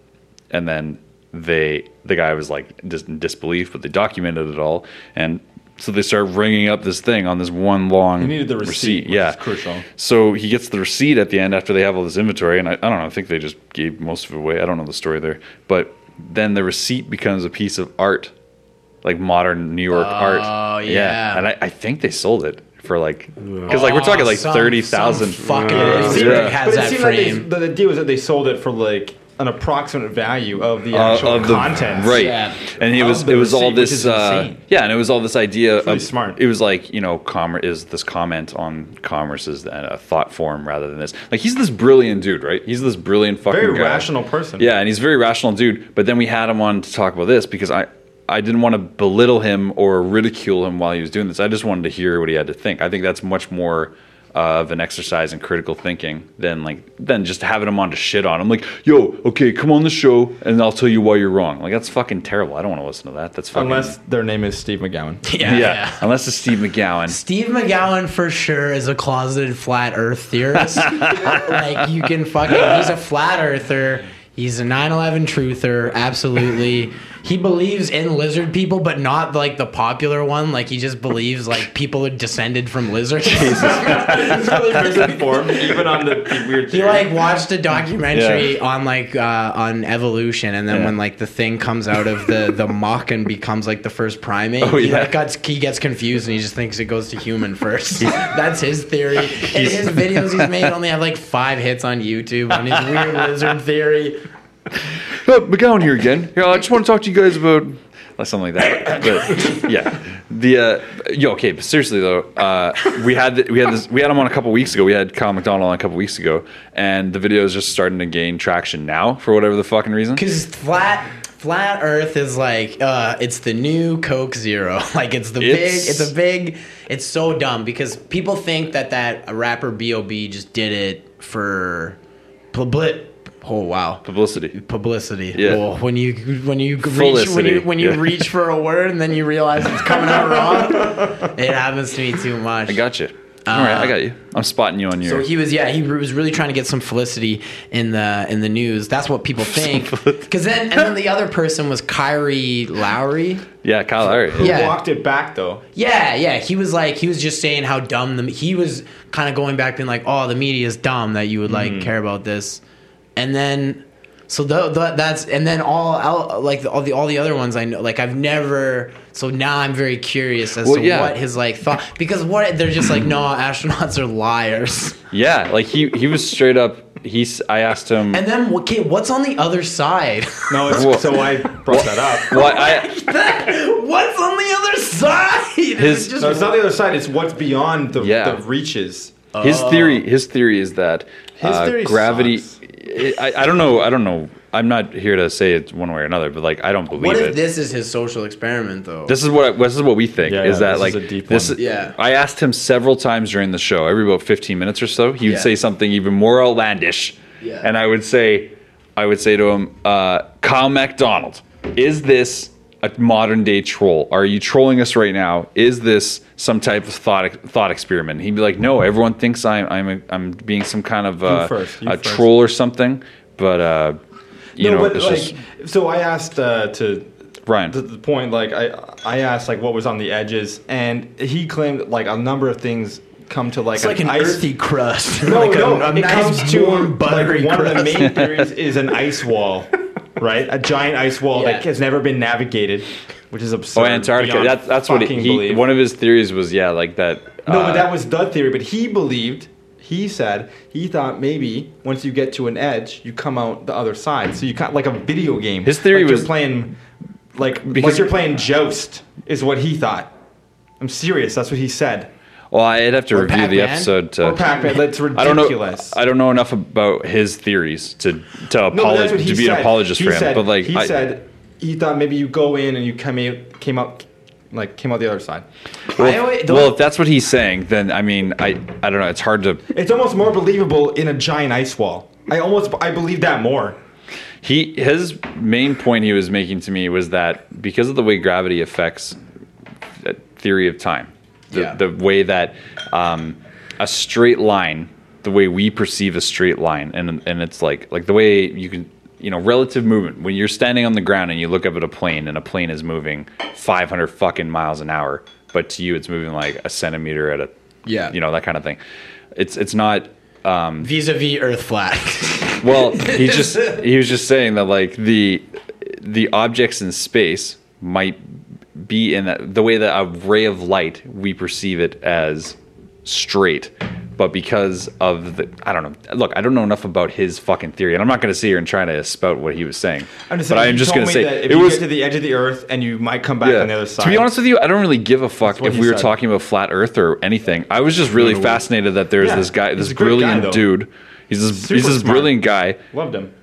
and then they the guy was like just in disbelief, but they documented it all, and so they start ringing up this thing on this one long. He needed the receipt, which yeah, is crucial. So he gets the receipt at the end after they have all this inventory, and I, I don't know. I think they just gave most of it away. I don't know the story there, but then the receipt becomes a piece of art, like modern New York oh, art. Oh, yeah. and I, I think they sold it for like because like we're oh, talking like Some- thirty thousand. fucking Yeah. Yeah. has But it that seemed like they, the, the deal was that they sold it for like an approximate value of the uh, actual of the content. right Yeah. and it was it was all receipt, which this uh, yeah and it was all this idea really of smart. it was like you know commerce is this comment on commerce is a thought form rather than this like he's this brilliant dude right he's this brilliant fucking Very guy. rational person. yeah and he's a very rational dude but then we had him on to talk about this because i I didn't want to belittle him or ridicule him while he was doing this. I just wanted to hear what he had to think. I think that's much more uh, of an exercise in critical thinking than like than just having them on to shit on him. Like, yo, okay, come on the show and I'll tell you why you're wrong. Like that's fucking terrible. I don't want to listen to that. That's fucking Unless their name is Steve McGowan. yeah, yeah. yeah. Unless it's Steve McGowan. Steve McGowan for sure is a closeted flat Earth theorist. like you can fucking, he's a flat earther. He's a 9/11 truther, absolutely. He believes in lizard people, but not like the popular one. Like he just believes like people are descended from lizards. He's really even on the weird. He like watched a documentary on like uh, on evolution, and then Yeah. when like the thing comes out of the the muck and becomes like the first primate, Oh, he yeah. like gets he gets confused and he just thinks it goes to human first. That's his theory. And his videos he's made only have like five hits on YouTube on his weird lizard theory. Oh, McGowan here again. Yeah, I just want to talk to you guys about like something like that. But yeah, the uh, yo, okay, but seriously though, uh, we had th- we had this we had him on a couple weeks ago. We had Kyle MacDonald on a couple weeks ago, and the video is just starting to gain traction now for whatever the fucking reason. Because flat flat Earth is like uh, it's the new Coke Zero. Like it's the It's- big. It's a big. It's so dumb because people think that that rapper B.O.B. just did it for public. Oh wow. Publicity. Publicity. Yeah. Oh, when you when you reach when you when you Yeah. reach for a word and then you realize it's coming out wrong, it happens to me too much. I got you. All right, I got you. I'm spotting you on your. So he was, yeah, he was really trying to get some felicity in the in the news. That's what people think. Because then, and then the other person was Kyrie Lowry. yeah, Kyle Lowry. Who Yeah. walked it back though? Yeah, yeah. He was like, he was just saying how dumb the. He was kind of going back, being like, "Oh, the media is dumb that you would like mm. care about this," and then, so the, the, that's and then all out like all the all the other ones I know, like I've never. So now I'm very curious as Well, to yeah. what his like thought because what they're just like, no, astronauts are liars. Yeah, like he he was straight up. He's. I asked him. And then okay, what's on the other side? No, it's, Well- so I brought that up. what I what's on the other side? Is His- it just No, it's not the other side. It's what's beyond the, Yeah. the reaches. his theory his theory is that His uh, theory gravity. sucks. I, I don't know. I don't know. I'm not here to say it's one way or another, but like I don't believe what it. if this is his social experiment though? This is what this is what we think Yeah, is yeah, that this like is a deep this one. is- Yeah. I asked him several times during the show, every about 15 minutes or so, he would Yeah. say something even more outlandish, Yeah. and I would say, I would say to him, uh, Kyle MacDonald, is this a modern day troll? Are you trolling us right now? Is this some type of thought thought experiment? He'd be like, No, everyone thinks I'm I'm a, I'm being some kind of uh, first, you a first. troll or something, but uh, you no, know, but it's like, just so I asked uh, to Ryan. to the point, like I I asked like what was on the edges, and he claimed like a number of things come to like it's like an ice. earthy crust. No, like no, a, a it nice, comes to warm, buttery like, one of the crust. main theories is an ice wall, right? A giant ice wall that has never been navigated, which is absurd. Oh, Antarctica. beyond That's that's what fucking he, one of his theories was. Yeah, like that. No, uh, but that was the theory. But he believed, he said, he thought maybe once you get to an edge, you come out the other side. So you kind like a video game. His theory like was- you're playing, like Because- because you're playing Joust, is what he thought. I'm serious. That's what he said. Well, I'd have to Or review the Pac-Man. episode to. Pac-Man. That's I don't know. I don't know enough about his theories to to No, apologize that's what he to be said. an apologist he for him. Said, but like, he I, said, he thought maybe you go in and you come out, came out, like came out the other side. well, always- if, well, if that's what he's saying, then I mean, I I don't know. It's hard to. It's almost more believable in a giant ice wall. I almost I believe that more. He his main point he was making to me was that because of the way gravity affects the theory of time, the, Yeah. the way that um, a straight line, the way we perceive a straight line, and and it's like like the way you can you know relative movement when you're standing on the ground and you look up at a plane and a plane is moving 500 fucking miles an hour, but to you it's moving like a centimeter at a Yeah. you know that kind of thing. It's it's not vis-a-vis Earth flat. well, he just he was just saying that like the the objects in space might be in that the way that a ray of light we perceive it as straight, but because of the I don't know. Look, I don't know enough about his fucking theory, and I'm not going to sit here and try to spout what he was saying. I'm just but I'm just going to say if it you was get to the edge of the earth and you might come back yeah. on the other side. To be honest with you, I don't really give a fuck if we were talking about flat Earth or anything. I was just really fascinated that there's Yeah, this guy, this great guy, brilliant dude. He's this, Super he's this smart. brilliant guy. loved him.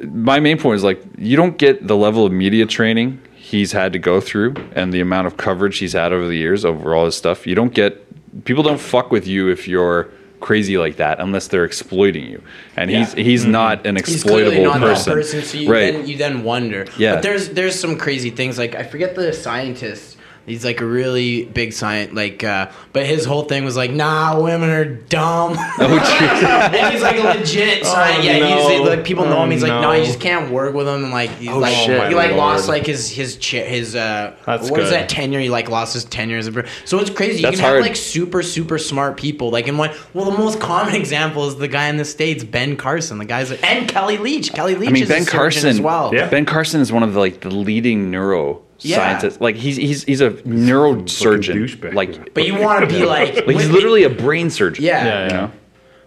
my main point is like you don't get the level of media training he's had to go through and the amount of coverage he's had over the years over all his stuff. You don't get people don't fuck with you if you're crazy like that unless they're exploiting you. And he's Yeah. he's mm-hmm. not an exploitable He's clearly exploitable not person. that person, so you right. then you then wonder. Yeah. But there's there's some crazy things like I forget the scientist. He's like a really big science, like, uh, but his whole thing was like, "Nah, women are dumb." Oh, and he's like a legit science. yeah, no. he's like people know him. He's like, Oh, no, you just can't work with him. And like, he's Oh, like, shit. he like Lord. lost like his his cha- his uh, That's what is that tenure? He like lost his tenure as a. So it's crazy. You That's can have like super super smart people. Like in one, well, the most common example is the guy in the states, Ben Carson. The guy's like, and Kellie Leitch. Kellie Leitch I mean is Ben a Carson as well. Yeah. Ben Carson is one of the like the leading neuro Yeah. scientists. Like he's he's he's a neurosurgeon. douchebag. Like But you want to be like, like he's literally a brain surgeon. yeah, Yeah, You yeah. know?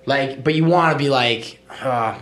like, but you want to be like, uh,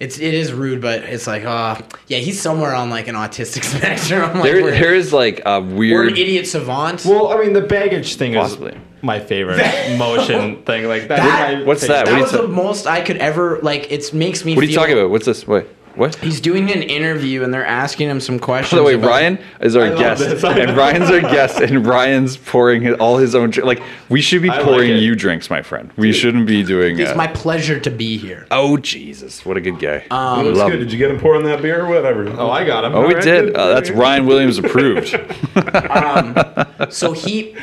it's it is rude, but it's like, uh, yeah, he's somewhere on like an autistic spectrum. Like, There there is like a Or an weird idiot savant. Well, I mean, the baggage thing Possibly. is my favorite motion thing. Like that. That- is my What's that? that What was do the most I could ever like. It makes me. What are you feel, talking about? What's this? Wait. What? He's doing an interview and they're asking him some questions. By the way, about- Ryan is our I guest, and. Ryan's our guest, and Ryan's pouring his, all his own. Dr- like we should be I pouring it. you drinks, my friend. We shouldn't be doing. It's Uh, my pleasure to be here. oh Jesus, what a good guy. Um, Looks good. it. Did you get him pouring that beer? Or whatever. Oh, I got him. Oh, we Alright, did. Uh, that's Ryan Williams approved. So he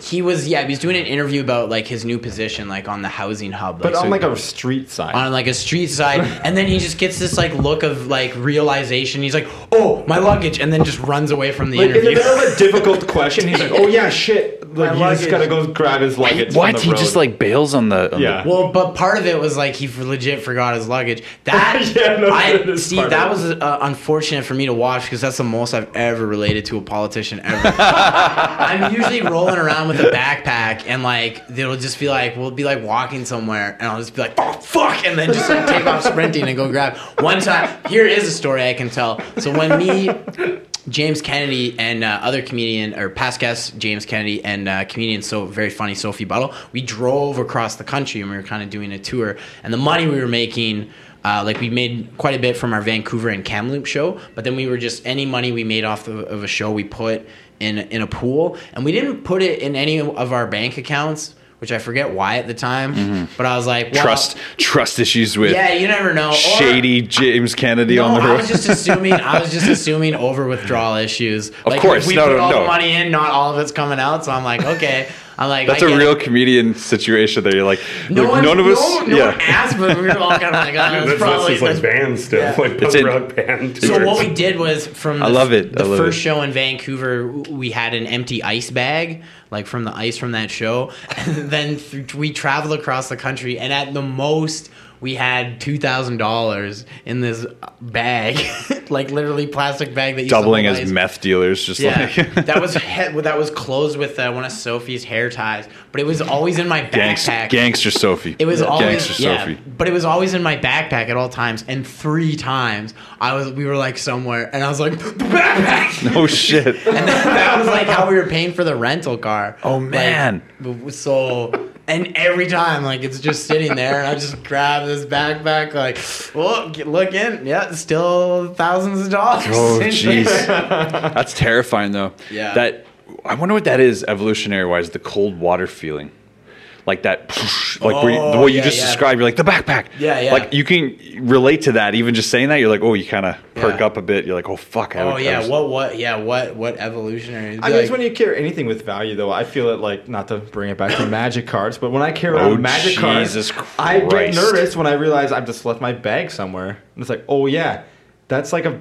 he was yeah he was doing an interview about like his new position like on the housing hub. But like, on so- like a street side. on like a street side, and then he just gets this like look of like realization. He's like, "Oh, my luggage," and then just runs away from the like in the middle of a difficult question, he's like, "Oh yeah, shit!" Like My he just luggage. gotta go grab his luggage. on what? the He just like bails on the. on Yeah. the- Well, but part of it was like he legit forgot his luggage. That Yeah, no, I see. That was uh, unfortunate for me to watch because that's the most I've ever related to a politician ever. I'm usually rolling around with a backpack and like it'll just be like we'll be like walking somewhere and I'll just be like oh fuck and then just like take off sprinting and go grab. One time, here is a story I can tell. So when me. James Kennedy and uh, other comedian or past guest James Kennedy and uh, comedian so very funny Sophie Buttle. We drove across the country and we were kind of doing a tour. And the money we were making, uh, like we made quite a bit from our Vancouver and Kamloops show. But then we were just any money we made off of, of a show we put in in a pool, and we didn't put it in any of our bank accounts. Which I forget why at the time, mm-hmm. but I was like, well, trust trust issues with Yeah, you never know. Or- shady James Kennedy no, on the I road. was just assuming. I was just assuming over withdrawal issues. Of course, we no, put no, all no. the money in, not all of it's coming out. So I'm like, okay. I'm like, That's I a real it. comedian situation there. You're like, No look, one, none of us. no, no yeah. one asked, but we were all kind of like, oh, That's, it's that's probably. just like band stuff, Yeah. like punk rock band. so what we did was from the, I love it. The I love first it. show in Vancouver, we had an empty ice bag, like from the ice from that show. And then th- we traveled across the country, and at the most, we had two thousand dollars in this bag, like literally plastic bag that to doubling as meth dealers, just Yeah, like that was he- that was closed with uh, one of Sophie's hair ties, but it was always in my backpack. gangster Sophie. It was always gangster yeah, Sophie. but it was always in my backpack at all times. And three times I was we were like somewhere, and I was like the backpack. Oh shit! and that, that was like how we were paying for the rental car. Oh, man. w- so and every time like it's just sitting there, and I just grab this backpack like, oh, well, look in, yeah, still thousands of dollars. Oh jeez, that's terrifying though. Yeah. That I wonder what that is evolutionary wise. The cold water feeling, like that, like where you, the Oh, way you yeah, just yeah. described. You're like the backpack. Yeah, yeah. Like you can relate to that. Even just saying that, you're like, oh, you kind of perk Yeah. up a bit. You're like, oh fuck. I Oh would- I yeah, was- what what yeah what what evolutionary? I be mean, it's when you care anything with value, though. I feel it like not to bring it back to magic cards, but when I carry Oh, magic Jesus cards, I get Christ. nervous when I realize I've just left my bag somewhere, and it's like, oh yeah, that's like a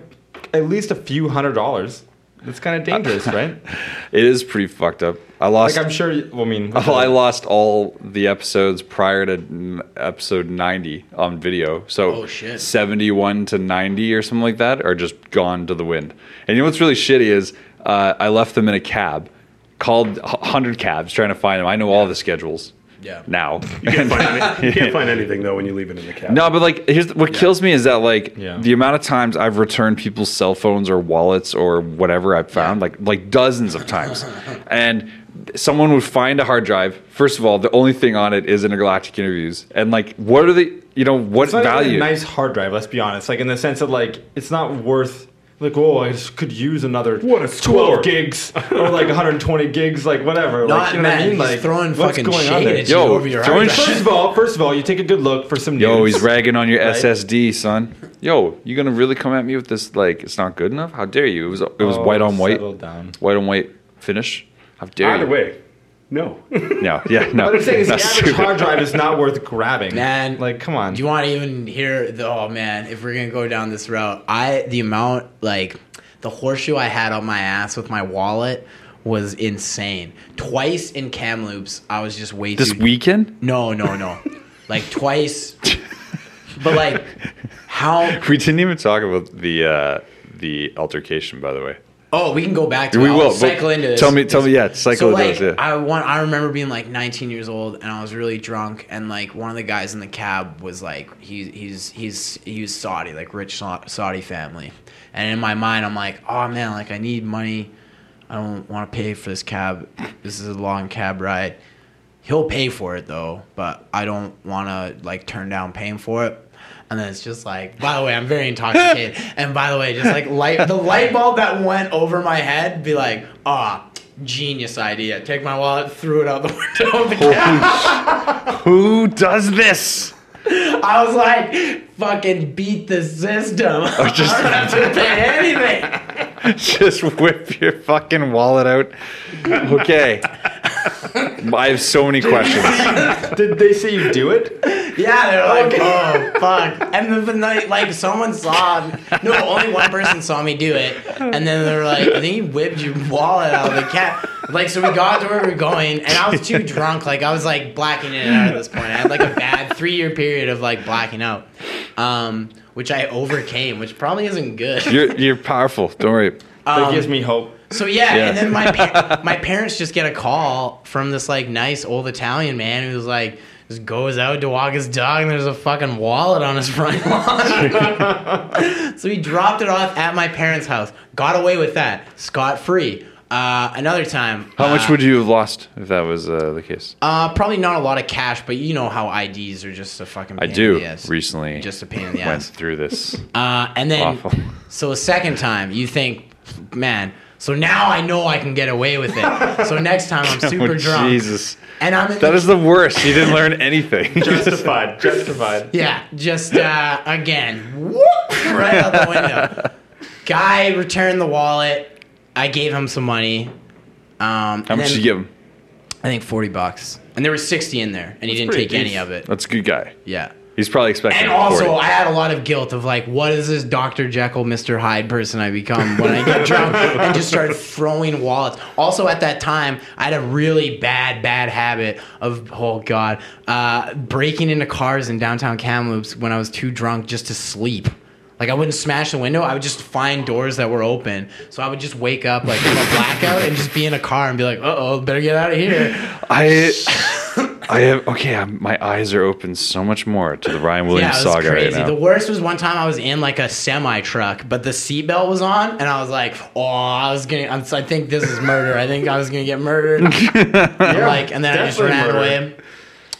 at least a few hundred dollars. It's kind of dangerous, right? It is pretty fucked up. I lost. Like I'm sure. Well, I mean, Well, I lost all the episodes prior to episode 90 on video. So Oh, shit. 71 to 90 or something like that are just gone to the wind. And you know what's really shitty is uh, I left them in a cab, called 100 cabs trying to find them. I know all the schedules Yeah. now. You can't, find any, you can't find anything though when you leave it in the cab. No, but like, here's what kills me is that like Yeah. the amount of times I've returned people's cell phones or wallets or whatever I've found, like like dozens of times, and someone would find a hard drive. First of all, the only thing on it is intergalactic interviews, and like, what are the you know what it's not even value? a nice hard drive. Let's be honest. Like in the sense of like, it's not worth. Like, oh, I just could use another What a score. 12 gigs or like 120 gigs, like whatever. Not like, you know man, what I mean? Like, throwing what's fucking going on shade there? at you Yo, over your throwing hard. First of all, first of all, you take a good look for some. Yo, nudes. he's ragging on your Right? SSD, son. Yo, you gonna really come at me with this? Like, it's not good enough? How dare you? It was it was Oh, white on white, down. white on white finish. How dare Either you? way, no. No, yeah, no. What I'm saying is the average stupid. hard drive is not worth grabbing. Man, like come on. Do you want to even hear the? Oh man, if we're gonna go down this route, I the amount like the horseshoe I had on my ass with my wallet was insane. Twice in Kamloops, I was just way This too. weekend, No, no, no. like twice. But like, how? we didn't even talk about the uh, the altercation. By the way, Oh, we can go back to. we. I'll cycle into this. Tell me, tell me, yeah, cycle so like this, yeah. I want I remember being like 19 years old and I was really drunk and like one of the guys in the cab was like he he's he's he was Saudi like rich Saudi family and in my mind I'm like oh man like I need money I don't want to pay for this cab this is a long cab ride he'll pay for it though but I don't want to like turn down paying for it And then it's just like, by the way, I'm very intoxicated. and by the way, just like light the light bulb that went over my head, be like, ah, genius idea. Take my wallet, threw it out the window of the cab. Who does this? I was like, fucking beat the system. just- I don't have to pay anything. Just whip your fucking wallet out. Okay. I have so many questions. Did they say you do it? Yeah, they're like, oh fuck. And then the night, like, someone saw. No, only one person saw me do it, and then they were like, I think you whipped your wallet out of the cat. Like, so we got to where we were going, and I was too drunk. Like, I was like blacking it out at this point. I had like a bad three year period of like blacking out, um, which I overcame, which probably isn't good. You're you're powerful. Don't worry. That Um, gives me hope. So yeah, Yeah. and then my par- my parents just get a call from this like nice old Italian man who's like just goes out to walk his dog and there's a fucking wallet on his front lawn. so he dropped it off at my parents' house. Got away with that, scot free. Uh, another time. How much uh, would you have lost if that was uh, the case? Uh, probably not a lot of cash, but you know how IDs are just a fucking. I do. In the ass. Recently, Just a pain in the ass. went through this. Uh, and then, Awful. so a second time, you think, man. So now I know I can get away with it. So next time I'm super oh, drunk, Jesus, and I'm in that the is the worst. You didn't learn anything. Justified. Justified. Yeah, just uh, again, whoop, right out the window. Guy returned the wallet. I gave him some money. Um, How much did you give him? I think forty bucks, and there was sixty in there, and he didn't pretty take any of it. That's a good guy. Yeah. He's probably expecting. And also, 40. I had a lot of guilt of like, what is this Dr. Jekyll, Mr. Hyde person I become when I get drunk and just start throwing wallets. Also, at that time, I had a really bad, bad habit of, oh God, uh, breaking into cars in downtown Kamloops when I was too drunk just to sleep. Like I wouldn't smash the window. I would just find doors that were open. So I would just wake up like from a blackout and just be in a car and be like, "Uh oh, better get out of here." I, I have okay. I'm, my eyes are open so much more to the Ryan Williams Yeah, it was saga crazy. right now. The worst was one time I was in like a semi truck, but the seatbelt was on, and I was like, "Oh, I was gonna. I'm, I think this is murder. I think I was gonna get murdered." like, and then I just ran murder. away.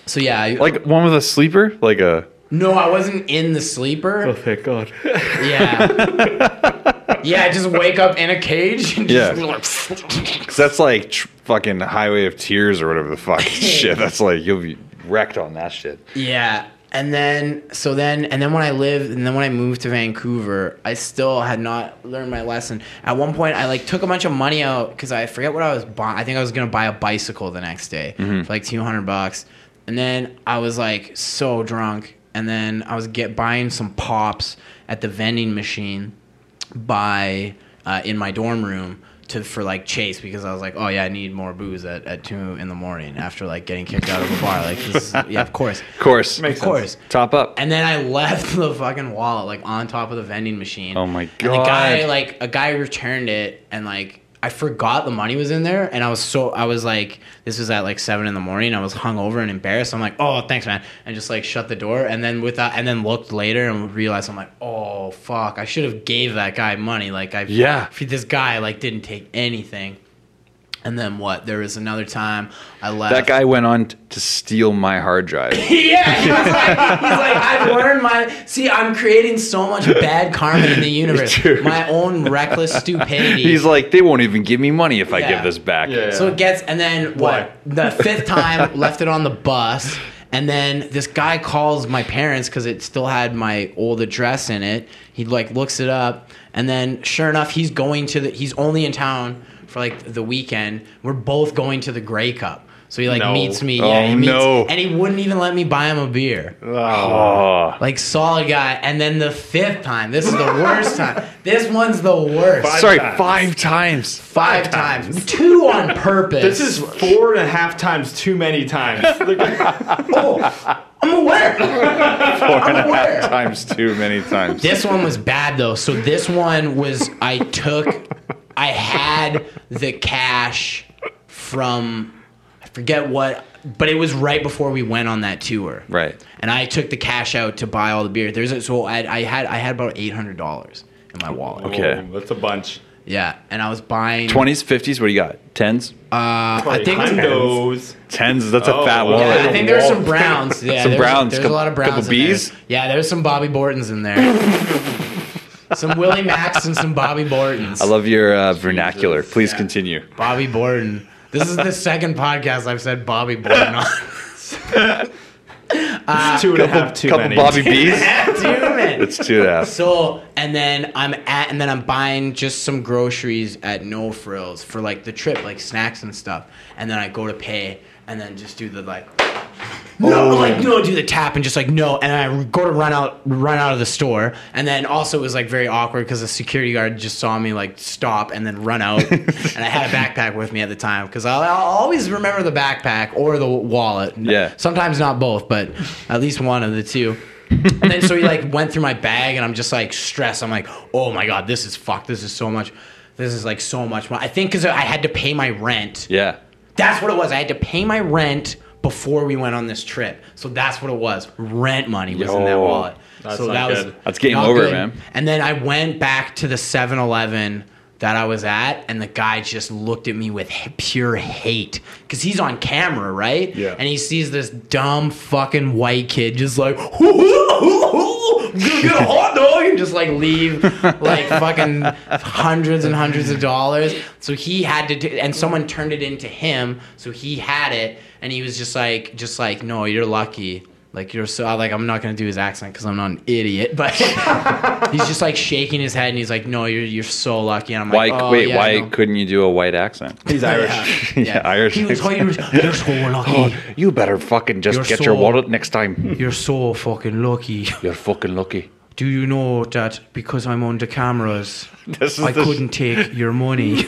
So yeah, I- like one with a sleeper, like a. no, I wasn't in the sleeper. Oh, thank God. Yeah, yeah, I just wake up in a cage. And Yeah. Cause that's like tr- fucking Highway of Tears or whatever the fuck shit. That's like you'll be wrecked on that shit. Yeah. And then so then and then when I lived and then when I moved to Vancouver, I still had not learned my lesson. At one point I like took a bunch of money out because I forget what I was buying. I think I was gonna buy a bicycle the next day mm-hmm. for like two hundred bucks. And then I was like so drunk. And then I was get buying some pops at the vending machine by uh, in my dorm room to for like chase because I was like, oh yeah, I need more booze at, at two in the morning after like getting kicked out of a bar. Like this, is, yeah, of course, Of course, of course. top up. And then I left the fucking wallet like on top of the vending machine. Oh my And the guy God. like a guy returned it and like I forgot the money was in there and I was so I was like this was at like seven in the morning. I was hungover and embarrassed. I'm like, oh thanks man, and just like shut the door and then with that and then looked later and realized I'm like, oh fuck, I should have gave that guy money. Like I Yeah. this guy like didn't take anything. And then what? There was another time I left. That guy went on t- to steal my hard drive. yeah, he was like, he's like, I've learned my. See, I'm creating so much bad karma in the universe. Dude. My own reckless stupidity. He's like, they won't even give me money if I give this back. Yeah. so it gets, and then what? The fifth time, left it on the bus, and then this guy calls my parents because it still had my old address in it. He like looks it up, and then sure enough, he's going to the. He's only in town for like the weekend. We're both going to the Grey Cup. So he like No. meets me. Oh, yeah, he meets, no. and he wouldn't even let me buy him a beer. Oh, Like solid guy. And then the fifth time, this is the worst time. This one's the worst. Five sorry, times. five times. Five times. Two on purpose. This is four and a half times too many times. oh, I'm aware. I'm aware. Times too many times. This one was bad though. So this one was I took I had the cash from I forget what but it was right before we went on that tour. Right. And I took the cash out to buy all the beer. There's a, so I, I had I had about eight hundred dollars in my wallet. Okay. Whoa, that's a bunch. Yeah, and I was buying. 20s, 50s. What do you got? 10s? Uh, I think. Hundos. 10s. That's a Oh, fat yeah, wallet. Yeah, I think there's some Browns. Yeah, Some there's, Browns, There's couple- a lot of Browns. couple in there. Yeah, there's some Bobby Bortons in there. some Willie Max and some Bobby Bortons. I love your uh, vernacular. Please Yeah. continue. Bobby Borton. This is the second podcast I've said Bobby Borton on. two and a half too couple many. Bobby B's. Damn it. It's two and a half. So and then I'm at and then I'm buying just some groceries at No Frills for like the trip, like snacks and stuff. And then I go to pay and then just do the like no, oh. like no, do the tap and just like no, and I go to run out, run out of the store, and then also it was like very awkward because the security guard just saw me like stop and then run out, and I had a backpack with me at the time because I'll, I'll always remember the backpack or the wallet. Yeah. sometimes not both, but at least one of the two. and then so he like went through my bag, and I'm just like stressed. I'm like, oh my god, this is fucked. This is so much. This is like so much. money. I think because I had to pay my rent. Yeah. That's what it was. I had to pay my rent before we went on this trip. So that's what it was. Rent money was in that wallet. That's so not that good. was That's game over, good. man. And then I went back to the 7-Eleven that I was at, and the guy just looked at me with pure hate because he's on camera, right? Yeah. And he sees this dumb fucking white kid just like, get a hot dog, and just like leave like fucking hundreds and hundreds of dollars. So he had to, do, and someone turned it into him. So he had it, and he was just like, just like, no, you're lucky. Like you're so like I'm not gonna do his accent because I'm not an idiot, but he's just like shaking his head and he's like, "No, you're you're so lucky." And I'm Why? like, oh, wait. yeah, why no." couldn't you do a white accent? He's Irish. Yeah, Yeah, Irish He was, accent. he was, you're so lucky. Oh, you better fucking just You're get so- your wallet next time. You're so fucking lucky. You're fucking lucky. Do you know that because I'm on the cameras, This is I the- couldn't take your money?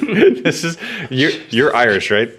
This is you're you're Irish, right?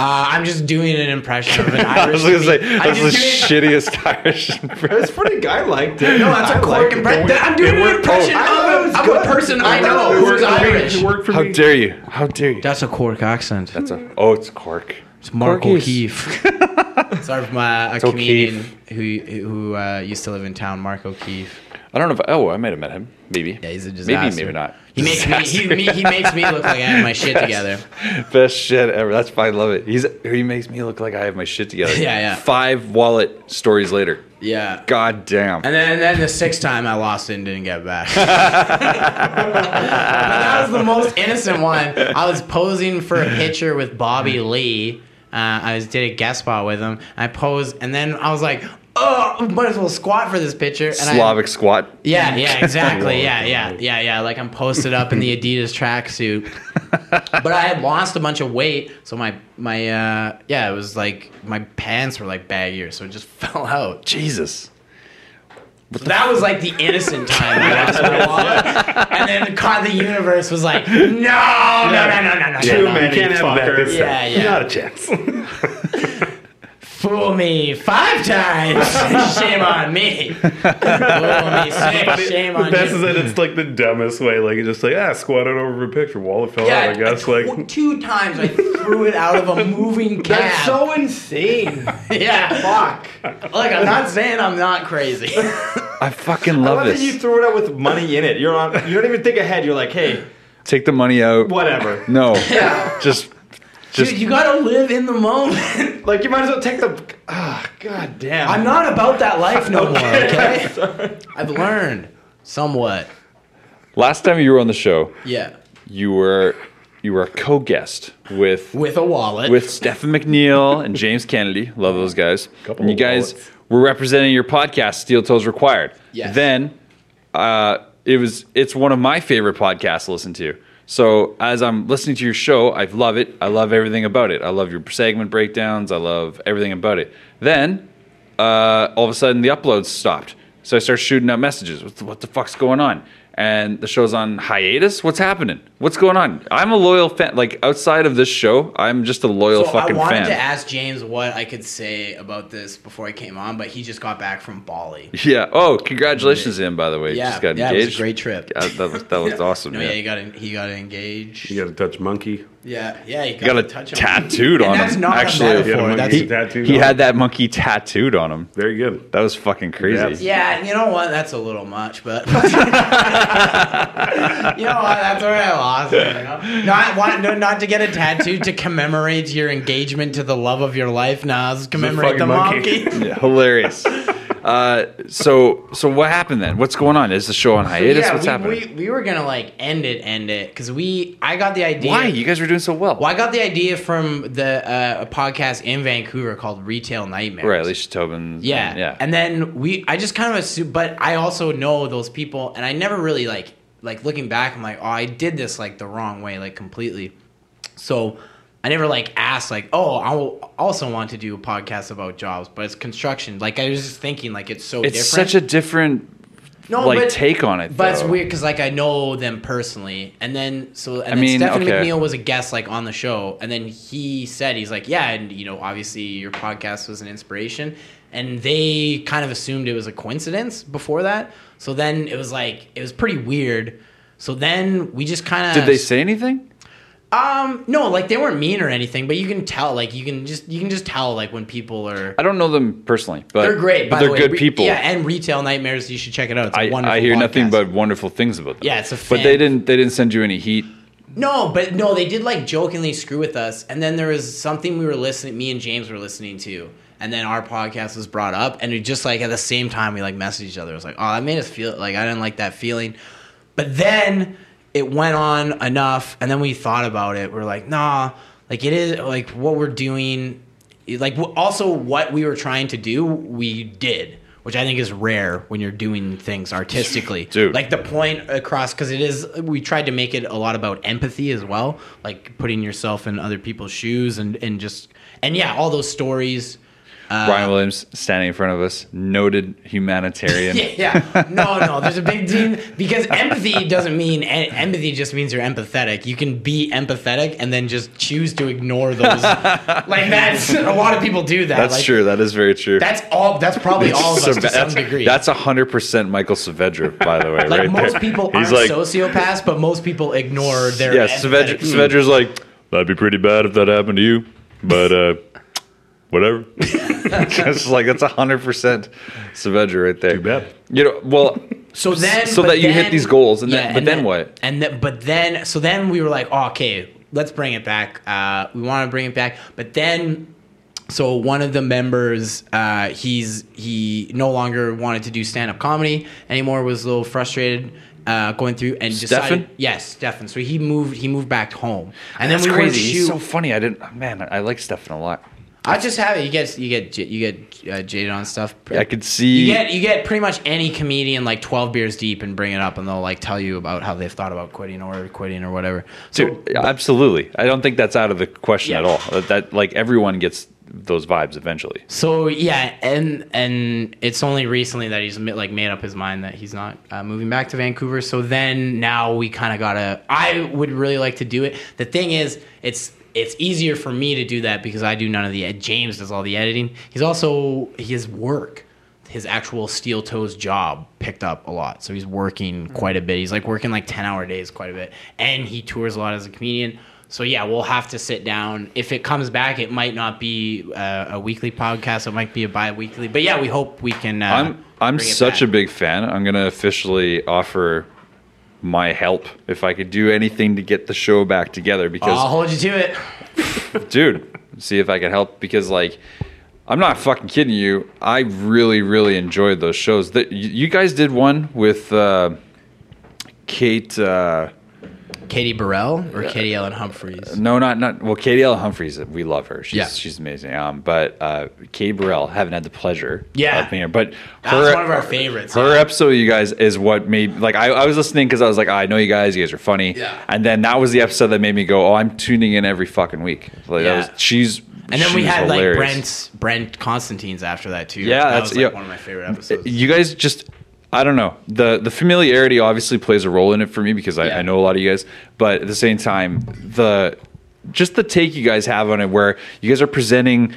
Uh, I'm just doing an impression of an Irish. I was gonna say that's the shittiest Irish. It's pretty. I liked it. No, that's a I cork liked impression. I'm doing an impression I thought it of, a, of a person I know worked who's for. Irish. It worked for How me. dare you? How dare you? That's a Cork accent. That's a oh, it's Cork. It's Mark Corkies. O'Keefe. Sorry for my a It's comedian who who uh, used to live in town, Mark O'Keefe. I don't know if oh I might have met him. Maybe. Yeah, he's a disaster. Maybe maybe not. He makes me he, Disaster. me, he makes me look like I have my shit together. Best shit ever. That's fine. I love it. He's he makes me look like I have my shit together. Yeah, yeah. Five wallet stories later. Yeah. God damn. And then, and then the sixth time I lost it and didn't get back. that was the most innocent one. I was posing for a picture with Bobby Lee. Uh, I was did a guest spot with him. I posed, and then I was like, "Oh, might as well squat for this picture." And I- Slavic squat. Yeah, yeah, exactly. Yeah, yeah, yeah, yeah. Like I'm posted up in the Adidas tracksuit, but I had lost a bunch of weight, so my my uh yeah, it was like my pants were like baggier, so it just fell out. Jesus. So that was like the innocent time I lost my wallet, and then God, the universe was like, no, no, no, no, no, no, Too no, no. many. Can't have Yeah, yeah. Not a chance. Fool me five times, shame on me. Fool me six, shame the on best you. is that it's like the dumbest way. Like, it's just like, ah, squatted over a picture. Wallet fell out, I guess. tw- Like, two times I threw it out of a moving cab. That's so insane. yeah. Fuck. Like I'm not saying I'm not crazy. I fucking I love love that you threw it out with money in it. You're on. You don't even think ahead. You're like, hey, Take the money out. whatever. No. Yeah. Just just Dude, you gotta live in the moment. Like you might as well take the. Ah, god damn. I'm not about that life no more. Okay. I've learned somewhat. last time you were on the show, Yeah. you were you were a co-guest with With a wallet. with Stephen McNeil and James Kennedy. Love those guys. Couple and you guys wallets. were representing your podcast, Steel Toes Required. Yes. Then uh, it was it's one of my favorite podcasts to listen to. So as I'm listening to your show, I love it. I love everything about it. I love your segment breakdowns. I love everything about it. Then uh, all of a sudden the uploads stopped. So I start shooting out messages. What the, what the fuck's going on? And the show's on hiatus. What's happening? What's going on? I'm a loyal fan. Like outside of this show, I'm just a loyal so fucking fan. I fucking wanted fan. to ask James what I could say about this before I came on, but he just got back from Bali. yeah. Oh, congratulations to him, by the way. Yeah, just got yeah, engaged. it was a great trip. Yeah, that was, that was awesome. No, yeah. yeah, he got en- he got engaged. you got to touch monkey. Yeah, yeah. You He got a touch tattooed And on that's him. not a Actually, He had a That's he, he had that monkey tattooed on him. Very good. That was fucking crazy. Congrats. Yeah, you know what? That's a little much, but you know what? That's where I lost it. You know? Not want no, not to get a tattoo to commemorate your engagement to the love of your life. Nah, let's commemorate the fucking monkey. monkey. Yeah, hilarious. Uh, so so what happened then? What's going on? Is the show on hiatus? yeah, What's we, happening? we we were gonna like end it, end it, because we I got the idea. Why you guys were doing so well? Well, I got the idea from the uh, a podcast in Vancouver called Retail Nightmares. Right, Alicia Tobin. Yeah, yeah. And then we, I just kind of assume, but I also know those people, and I never really like, like looking back, I'm like, oh, I did this like the wrong way, like completely. So I never like asked, like, oh, I also want to do a podcast about jobs, but it's construction. Like I was just thinking, like it's so it's different. such a different no, like but- take on it. But it's weird because like I know them personally, and then so and I then mean, Stephanie okay. McNeil was a guest like on the show, and then he said he's like, yeah, and you know, obviously your podcast was an inspiration, and they kind of assumed it was a coincidence before that. So then it was like it was pretty weird. So then we just kind of Did they say anything? Um, no, like they weren't mean or anything, but you can tell, like you can just you can just tell, like when people are. I don't know them personally, but They're great, But they're the good Re- people. Yeah, and Retail Nightmares, you should check it out. It's a I, wonderful I hear nothing but wonderful things about them. Yeah, it's a But they didn't. They didn't send you any heat. No, but no, they did like jokingly screw with us. And then there was something we were listening, me and James were listening to. And then our podcast was brought up. And we just like at the same time, we like messaged each other. It was like, oh, that made us feel like I didn't like that feeling. But then it went on enough. And then we thought about it. We're like, nah, like it is like what we're doing. Like also what we were trying to do, we did. Which I think is rare when you're doing things artistically. Dude. Like the point across because it is we tried to make it a lot about empathy as well like putting yourself in other people's shoes and and just and yeah all those stories uh, Ryan Williams standing in front of us, noted humanitarian. yeah, no no there's a big deal because empathy doesn't mean empathy just means you're empathetic you can be empathetic and then just choose to ignore those like that's a lot of people do that That's like, true. That is very true. that's all that's probably all of us to some that's, degree That's hundred percent Michael Saavedra, by the way. like right most there. people He's aren't like, sociopaths but most people ignore their yeah, Saavedra, Saavedra's like, that'd be pretty bad if that happened to you, but uh, whatever. Just like that's hundred percent Saavedra right there. Too bad. You know, well, So then, so that you hit these goals, and then, yeah, but then, what? And then, but then, so then we were like, oh, okay, let's bring it back. Uh, we want to bring it back, but then, so one of the members, uh, he's he no longer wanted to do stand up comedy anymore. Was a little frustrated. Uh, going through and decided, Stefan? yes, Stefan. So he moved. He moved back home, and That's then we were crazy. He's so funny. I didn't. Man, I like Stefan a lot. I just have it. You get you get you get uh, jaded on stuff. I could see. You get you get pretty much any comedian like twelve beers deep and bring it up, and they'll like tell you about how they've thought about quitting or quitting or whatever. So Dude, absolutely. I don't think that's out of the question Yeah. at all. That, that like everyone gets those vibes eventually. so yeah, and and it's only recently that he's like made up his mind that he's not uh, moving back to Vancouver. So then now we kind of gotta. I would really like to do it. The thing is, it's it's easier for me to do that because I do none of the. ed- James does all the editing. He's also his work. His actual steel toes job picked up a lot, so he's working quite a bit. He's like working like ten hour days, quite a bit, and he tours a lot as a comedian. So yeah, we'll have to sit down. If it comes back, it might not be uh, a weekly podcast. It might be a bi-weekly. But yeah, we hope we can. Uh, I'm I'm such a big fan. I'm gonna officially offer my help if I could do anything to get the show back together because I'll hold you to it. dude, see if I can help because like I'm not fucking kidding you. I really really enjoyed those shows. That you you guys did one with uh, Kate. Uh, Katie Burrell or Katie Ellen Humphries. no, not not well. Katie Ellen Humphries, we love her. She's Yeah. she's amazing. Um, but uh, Katie Burrell, haven't had the pleasure Yeah. of being here. But That's her, one of our favorites, Her yeah. episode, you guys, is what made like I, I was listening because I was like, "Oh, I know you guys. You guys are funny. Yeah. And then that was the episode that made me go, oh, I'm tuning in every fucking week. Like Yeah. that was she's. And then we had hilarious. like Brent Brent Constantine's after that too. Yeah, that that's- was like yeah. one of my favorite episodes. You guys just I don't know. The the familiarity obviously plays a role in it for me because I, Yeah. I know a lot of you guys, but at the same time, the just the take you guys have on it where you guys are presenting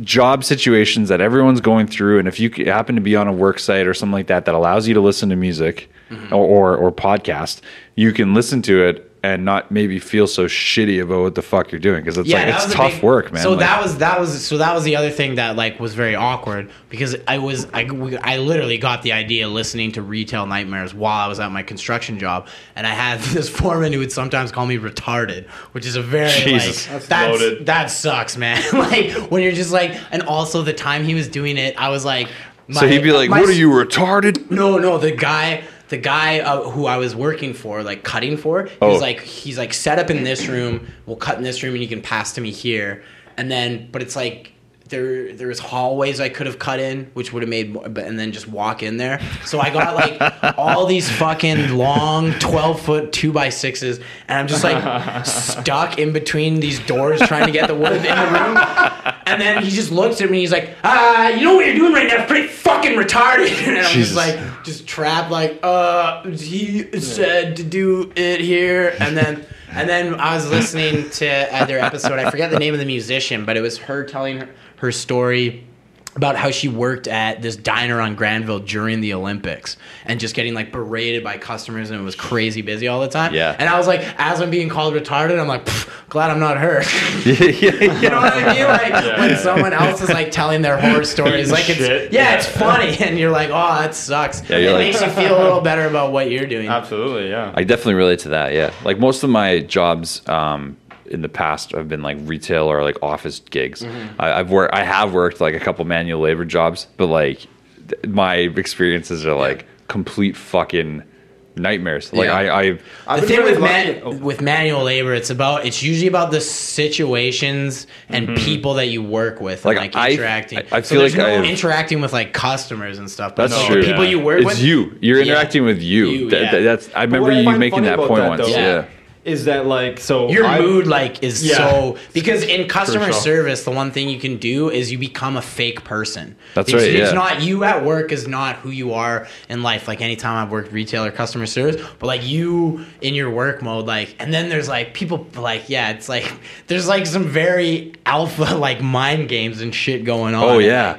job situations that everyone's going through and if you happen to be on a work site or something like that that allows you to listen to music Mm-hmm. or, or or podcast, you can listen to it and not maybe feel so shitty about what the fuck you're doing because it's that like it's tough big- work, man. So Like, that was that was so that was the other thing that like was very awkward because I was I I literally got the idea listening to Retail Nightmares while I was at my construction job, and I had this foreman who would sometimes call me retarded, which is a very Jesus. like That's that's, loaded. that sucks, man. like when you're just like, and also the time he was doing it, I was like, so my- he'd be like, my "What are you retarded?" no, no, the guy, the guy uh, who I was working for, like cutting for, he Oh. was like, he's like set up in this room. We'll cut in this room, and you can pass to me here. And then, but it's like there, there was hallways I could have cut in, which would have made, more, but and then just walk in there. So I got like all these fucking long twelve foot two by sixes, and I'm just like stuck in between these doors trying to get the wood in the room. And then he just looks at me. He's like, "Ah, you know what you're doing right now? is Pretty fucking retarded." And I'm Jesus. just like, just trapped. Like, uh, he said to do it here, and then, and then I was listening to other episode. I forget the name of the musician, but it was her telling her, her story about how she worked at this diner on Granville during the Olympics and just getting like berated by customers and it was crazy busy all the time. Yeah. And I was like, as I'm being called retarded, I'm like, glad I'm not her. yeah, yeah, You know what I mean? Like when someone else is like telling their horror stories, like it's Shit. yeah, it's funny, and you're like, oh, that sucks. Yeah, it like- makes you feel a little better about what you're doing. Absolutely, yeah. I definitely relate to that. Yeah, like most of my jobs um, in the past have been like retail or like office gigs. Mm-hmm. I, I've worked. I have worked like a couple manual labor jobs, but like th- my experiences are like complete fucking nightmares. Like Yeah. I, I The I've been thing with lucky- man, oh. with manual labor, it's about it's usually about the situations and people that you work with, and, Mm-hmm. Like, like, I- interacting. I- I feel there's like no I've- interacting with like customers and stuff. But That's no, true. The people Yeah. you work it's with, you. You're Yeah. interacting with you. You, That- yeah. that- that's. I remember you making that point that, once. though, yeah. Is that like so? your I- mood like is Yeah. so because in customer Crucial. service the one thing you can do is you become a fake person That's it's, right, it's yeah. not you at work is not who you are in life like anytime i've worked retail or customer service but like you in your work mode like and then there's like people like yeah it's like there's like some very alpha like mind games and shit going oh, on Oh yeah.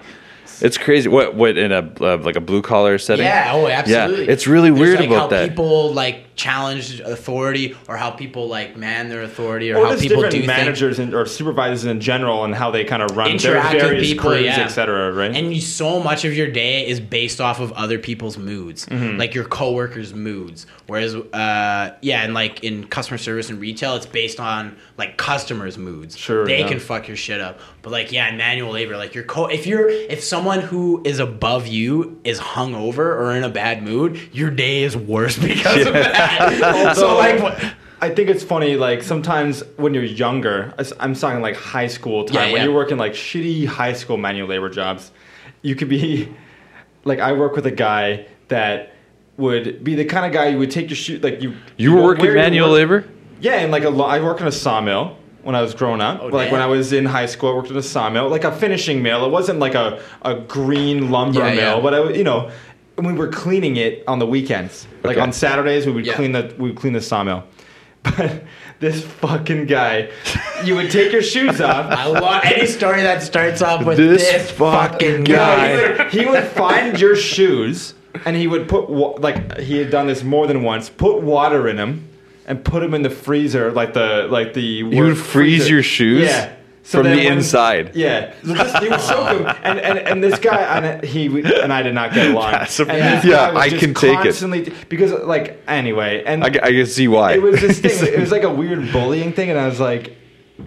It's crazy. What what in a uh, like a blue collar setting? Yeah, oh, absolutely. Yeah, it's really There's, weird like, about how that. People like challenge authority, or how people like man their authority, or, or how people different do things. managers and, or supervisors in general and how they kind of run interact their various people, crews, yeah. etc. Right? And you, so much of your day is based off of other people's moods, Mm-hmm. like your coworkers' moods. Whereas, uh, yeah, and like in customer service and retail, it's based on like customers' moods. Sure, they yeah. can fuck your shit up. But like, yeah, in manual labor, like your co, if you're if someone who is above you is hungover or in a bad mood, your day is worse because of that. so like, what, I think it's funny, like sometimes when you're younger, I'm talking like high school time, Yeah, when you're working like shitty high school manual labor jobs, you could be like I work with a guy that would be the kind of guy you would take your shoe like you. you were working manual work- labor. Yeah, and like a lo- I worked in a sawmill when I was growing up. Oh, like damn. when I was in high school, I worked in a sawmill, like a finishing mill. It wasn't like a, a green lumber Yeah, mill, yeah. but I, w- you know, we were cleaning it on the weekends. Like Okay. on Saturdays, we would Yeah. clean the we would clean the sawmill. But this fucking guy, you would take your shoes off. I love any story that starts off with This this, fucking fucking No, guy. he, would, he would find your shoes and he would put like he had done this more than once. Put water in them and put them in the freezer, like the like the You would freeze your shoes Yeah. from the when- inside. Yeah, so this, he would soak them, and, and and this guy and he and I did not get along. A- yeah, I can take it. because like anyway, and I, I can see why. it was this thing. It was like a weird bullying thing, and I was like,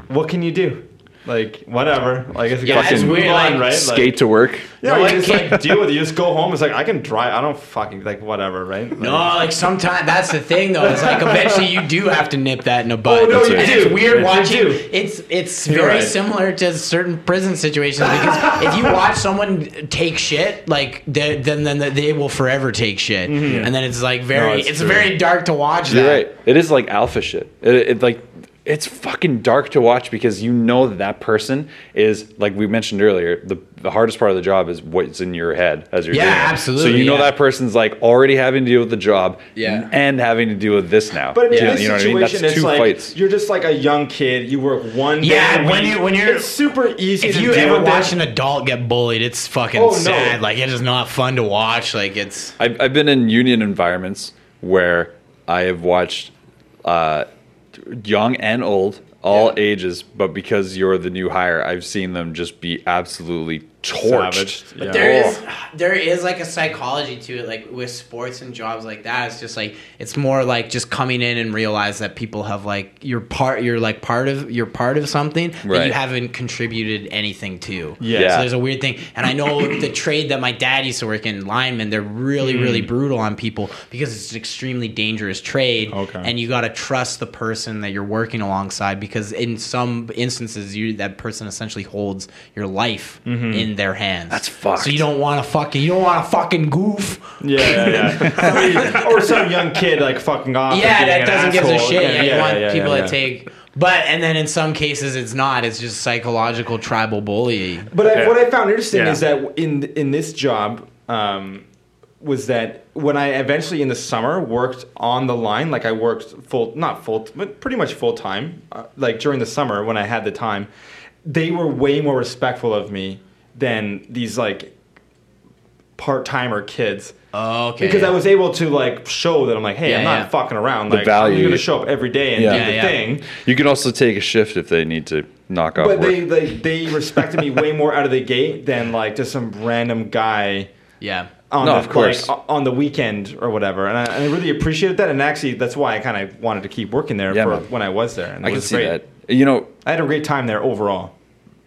"What can you do? Like whatever. Like it's Yeah, fucking it's move weird, on, like, right? skate to work. Yeah, No, you just like can't- deal with it. You just go home. It's like I can drive. I don't fucking like whatever, right? No, like sometimes that's the thing though. It's like eventually you do have to nip that in the bud. Oh, no, you and do. it's weird You watching. do. It's it's You're very right. similar to certain prison situations because if you watch someone take shit, like then then they will forever take shit, and then it's like very Mm-hmm. No, it's it's, very dark to watch. You're that. right. It is like alpha shit. It, it like it's fucking dark to watch because you know that that person is like we mentioned earlier. The the hardest part of the job is what's in your head as you're Yeah, doing it. So absolutely, you know yeah. that person's like already having to deal with the job, Yeah. and having to deal with this now. But in yeah, this you know what I mean. That's situation, it's two like fights. you're just like a young kid. You work one. Yeah, day a when you- when you're- it's super easy. If to you deal ever with watch it. an adult get bullied, it's fucking Oh, no. sad. Like it is not fun to watch. Like it's I've, I've been in union environments where I have watched uh, young and old, all Yeah. ages. But because you're the new hire, I've seen them just be absolutely torched. Savage. But Yeah. there Oh. is there is like a psychology to it, like with sports and jobs like that. It's just like it's more like just coming in and realize that people have like you're part you're like part of you're part of something that you haven't contributed anything to. Yeah. So there's a weird thing. And I know the trade that my dad used to work in, linemen, they're really, Hmm. really brutal on people because it's an extremely dangerous trade. Okay. And you gotta trust the person that you're working alongside because in some instances you that person essentially holds your life Mm-hmm. in their hands. That's fucked. So you don't want to fucking you don't want to fucking goof. Yeah, yeah, yeah. Or some young kid like fucking off. Yeah, that doesn't give a shit. Yeah, you want yeah, people yeah, that take. But and then in some cases it's not. It's just psychological tribal bullying. But I, what I found interesting Yeah. is that in in this job um, was that when I eventually in the summer worked on the line, like I worked full, not full, but pretty much full time, uh, like during the summer when I had the time, they were way more respectful of me than these like part timer kids. Oh, okay. Because I was able to like show that I'm like, hey, Yeah, I'm not yeah. fucking around. The Like value. I'm gonna show up every day and Yeah. do Yeah, the yeah. thing. You can also take a shift if they need to knock off But work. they, they they respected me way more out of the gate than like just some random guy yeah. on No, the, of course. like, on the weekend or whatever. And I, and I really appreciated that. And actually, that's why I kind of wanted to keep working there Yeah, for man. when I was there. And it I can see great. that. You know, I had a great time there overall.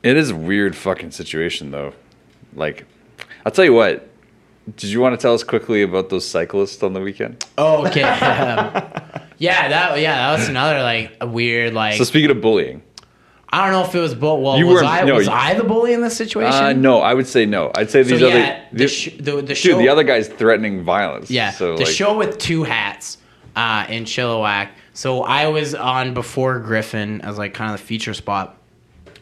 It is a weird fucking situation though. Like, I'll tell you what. Did you want to tell us quickly about those cyclists on the weekend? Oh, okay. Um, yeah, that yeah, that was another like a weird like So speaking of bullying, I don't know if it was bull. Well, You was I no, was you- I the bully in this situation? uh, no, I would say no. I'd say So these yeah, other the, sh- the the dude, show the other guy's threatening violence. Yeah, so the like, show with two hats uh, in Chilliwack. So I was on before Griffin as like kind of the feature spot,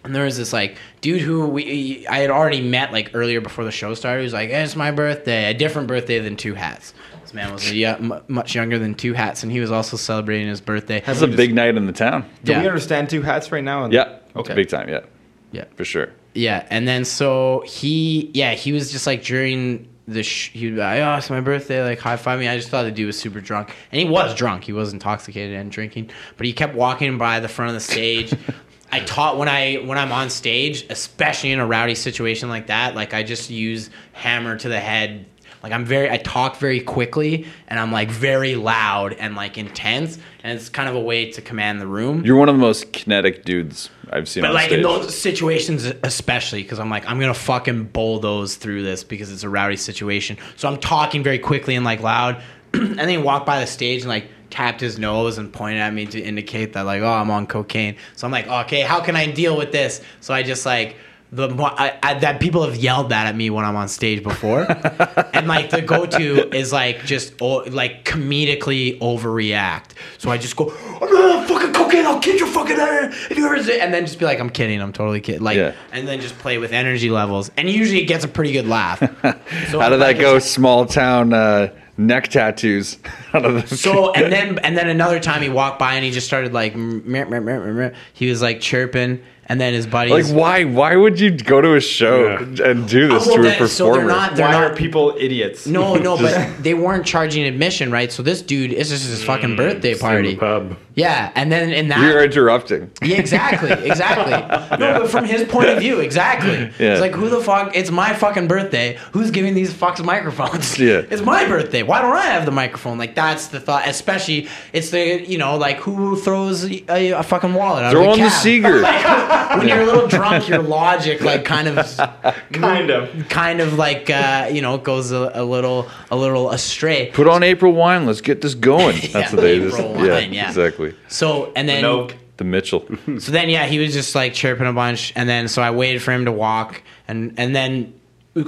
and there was this like dude who we I had already met like earlier before the show started. He was like, hey, "It's my birthday, a different birthday than two hats." This man was yeah, m- much younger than two hats, and he was also celebrating his birthday. That's a big night in the town. Do Yeah. we understand two hats right now? Yeah, it's Okay. big time. Yeah, yeah. for sure. Yeah, and then so he, yeah, he was just like during the, sh- he was like, oh, it's my birthday, like high five me. I just thought the dude was super drunk, and he was drunk. He was intoxicated and drinking, but he kept walking by the front of the stage. I taught when I when I'm on stage, especially in a rowdy situation like that, like I just use hammer to the head. Like I'm very, I talk very quickly, and I'm like very loud and like intense, and it's kind of a way to command the room. You're one of the most kinetic dudes I've seen But like stage. in those situations, especially because I'm like I'm gonna fucking bulldoze through this because it's a rowdy situation. So I'm talking very quickly and like loud, and then he walked by the stage and like tapped his nose and pointed at me to indicate that like oh I'm on cocaine. So I'm like okay how can I deal with this? So I just like the mo- I, I, that people have yelled that at me when I'm on stage before, and like the go-to is like just oh, like comedically overreact. So I just go, oh, no, fucking cocaine, I'll kick your fucking head if you ever and then just be like, I'm kidding, I'm totally kidding, like, Yeah. and then just play with energy levels, and usually it gets a pretty good laugh. So How did like, that go? Small town uh, neck tattoos. Out of the So and then and then another time he walked by and he just started like meh, meh, meh, meh, meh. he was like chirping and then his buddies like why? Why would you go to a show Yeah. and do oh, this Oh, well, to a performer so they're not they're Why not are people idiots? no no but they weren't charging admission right so this dude it's just his fucking mm, birthday party pub. Yeah and then in that You're interrupting. Yeah, exactly, exactly. No, but from his point of view, exactly. Yeah. It's like, who the fuck? It's my fucking birthday. Who's giving these fucks microphones? Yeah. It's my birthday. Why don't I have the microphone? Like, that's the thought. Especially, it's the, you know, like, who throws a, a fucking wallet out Throw of a on the cab? Seeger. when you're a little drunk, your logic, like, kind of, Kind of. kind of like, uh, you know, goes a, a little, a little astray. Put on April wine. Let's get this going. That's Yeah, what they April yeah, wine, yeah. exactly. So, and then. The Mitchell. So then, yeah, he was just like chirping a bunch, and then so I waited for him to walk, and and then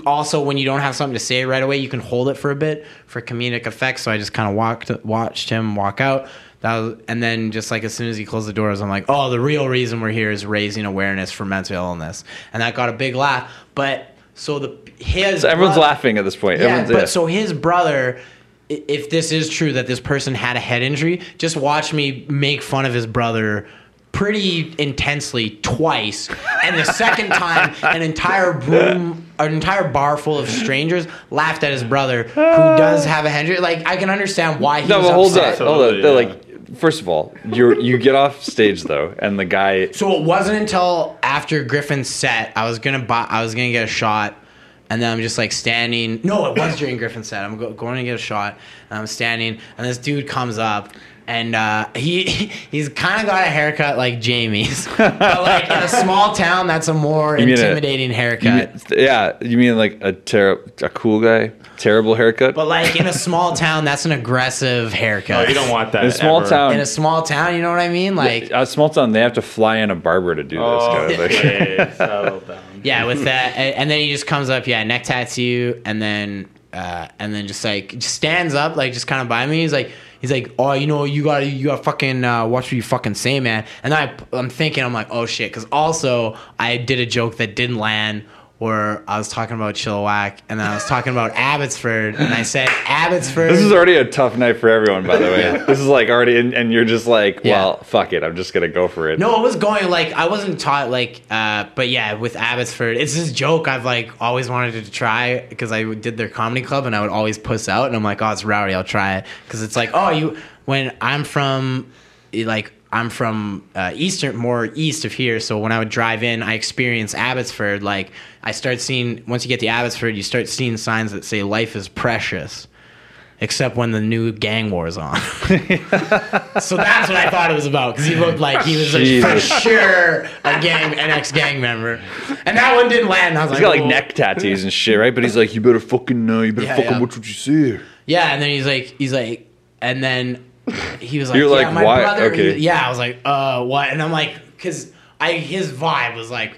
also when you don't have something to say right away, you can hold it for a bit for comedic effect. So I just kind of walked, watched him walk out. That was, and then just like as soon as he closed the doors, I'm like, oh, the real reason we're here is raising awareness for mental illness, and that got a big laugh. But so the his So everyone's bro- laughing at this point. yeah, Everyone's, but yeah. so his brother, if this is true that this person had a head injury, just watch me make fun of his brother pretty intensely twice, and the second time, an entire room, an entire bar full of strangers laughed at his brother, who does have a head injury. Like I can understand why he no, was but hold upset. on, hold on. Totally, They're yeah. like first of all, you you get off stage though, and the guy. So it wasn't until after Griffin's set I was gonna buy. I was gonna get a shot, and then I'm just like standing. No, it was during Griffin's set. I'm go, going to get a shot, and I'm standing, and this dude comes up. And uh, he he's kind of got a haircut like Jayme's, but like in a small town, that's a more You mean a- intimidating You haircut. mean, yeah, you mean like a ter- a cool guy, terrible haircut? But like in a small town, that's an aggressive haircut. No, haircut. you don't want that. in a small ever. town, in a small town, you know what I mean? Like a small town, they have to fly in a barber to do Oh, this. Kind of thing. okay, settle down. Yeah, with that, and then he just comes up, yeah, neck tattoo, and then uh, and then just like just stands up, like just kind of by me. He's like, he's like, oh, you know, you gotta you gotta fucking uh, watch what you fucking say, man. And I I'm thinking, I'm like, oh shit, because also I did a joke that didn't land. Where I was talking about Chilliwack, and then I was talking about Abbotsford, and I said Abbotsford. This is already a tough night for everyone, by the way. Yeah. This is like already, and, and you're just like, Yeah. well, fuck it, I'm just gonna go for it. No, I was going like I wasn't taught like, uh, but yeah, with Abbotsford, it's this joke I've like always wanted to try because I did their comedy club and I would always puss out and I'm like, oh, it's rowdy, I'll try it because it's like, oh, you when I'm from like I'm from uh, eastern, more east of here, so when I would drive in, I experienced Abbotsford. Like I start seeing once you get to Abbotsford, you start seeing signs that say life is precious. Except when the new gang war is on. so that's what I thought it was about because he looked like he was a, for sure a gang, an ex gang member, and that one didn't land. I was He's like, got like "Oh." neck tattoos and shit, right? But he's like, you better fucking, uh, you better Yeah, fucking yeah. watch what you say. Yeah, and then he's like, he's like, and then he was like, You're yeah, like, my why- brother. okay. Yeah, I was like, uh, what? And I'm like, because I his vibe was like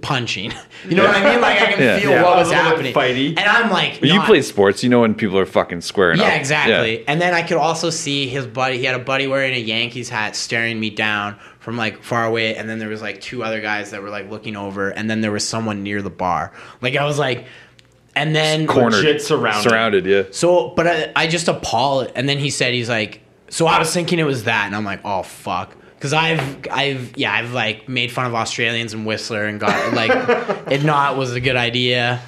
punching. You know what I mean? Like I can Yeah. feel Yeah, what was happening. fighty. And I'm like, But you play sports, you know when people are fucking squaring up. Yeah, exactly. And then I could also see his buddy. He had a buddy wearing a Yankees hat, staring me down from like far away. And then there was like two other guys that were like looking over. And then there was someone near the bar. Like I was like, and then Cornered, Legit surrounded. surrounded. Yeah. so, but I, I just appalled. And then he said, he's like, so I was thinking it was that, and I'm like, oh fuck. Cause I've, I've, yeah, I've like made fun of Australians and Whistler and got like, it not was a good idea.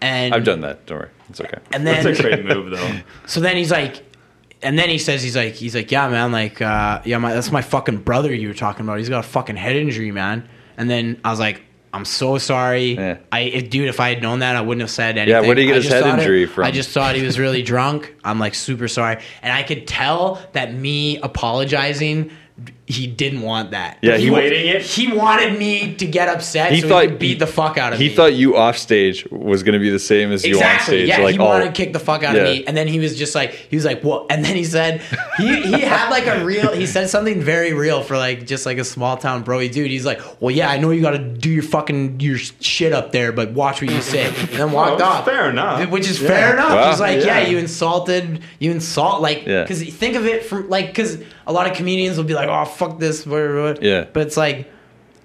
And I've done that. Don't worry, it's okay. And That's then a great move, though. so then he's like, and then he says he's like he's like yeah man like uh, yeah my that's my fucking brother you were talking about. He's got a fucking head injury, man. And then I was like. I'm so sorry. Yeah. I, if, dude, if I had known that, I wouldn't have said anything. Yeah, where'd he get I his head thought it- injury from? I just thought he was really drunk. I'm like super sorry, and I could tell that me apologizing, he didn't want that. Yeah, he he- Waiting it? He wanted me to get upset. He so thought he could beat the fuck out of he me. He thought you off stage was gonna be the same as you on Exactly. stage. Yeah, like, he oh, wanted to kick the fuck out yeah. of me, and then he was just like, he was like, "What?" And then he said, he he had like a real, he said something very real for like just like a small town broy dude. He's like, "Well, yeah, I know you got to do your fucking your shit up there, but watch what you say," and then walked Oh, off. fair enough. Which is Yeah. fair enough. Wow. He's like, yeah. Yeah. you insulted, you insult, like, because think of it from like, because a lot of comedians will be like, "Oh, fuck this," whatever. whatever. Yeah. but it's like.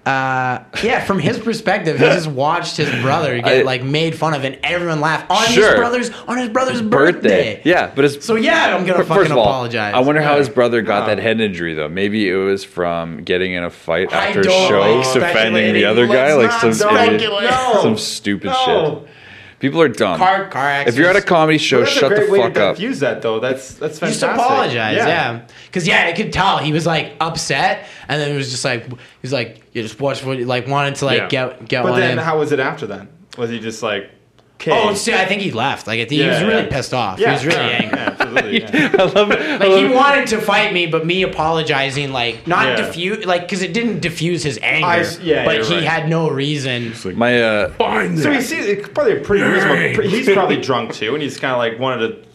Uh, yeah, from his perspective, he just watched his brother get I- like made fun of, and everyone laughed on Sure. his brother's on his brother's birthday. Yeah, but it's So yeah, I'm gonna fucking all, apologize. I wonder how his brother got Oh. that head injury though. Maybe it was from getting in a fight after a show, like defending the other guy, Let's like some idiot. No. some stupid No. shit. People are dumb. car car if you're at a comedy show, Well, shut a great the way fuck to up. Use that though. That's that's fantastic. Just apologize, yeah. Because yeah, I could tell he was like upset, and then it was just like he was like, you just watch what like wanted to like Yeah. get get But one then, in. how was it after then? Was he just like, okay? oh, see, I think he left. Like I think he was really yeah. pissed off. yeah, he was really angry. Yeah, absolutely. Yeah. I love it. I Like love he it. wanted to fight me, but me apologizing, like not Yeah. diffuse, like because it didn't diffuse his anger. I s- yeah, but he right. had no reason. Like, My uh, Find So that. he sees it's probably a pretty reasonable. He's probably drunk too, and he's kind of like wanted to.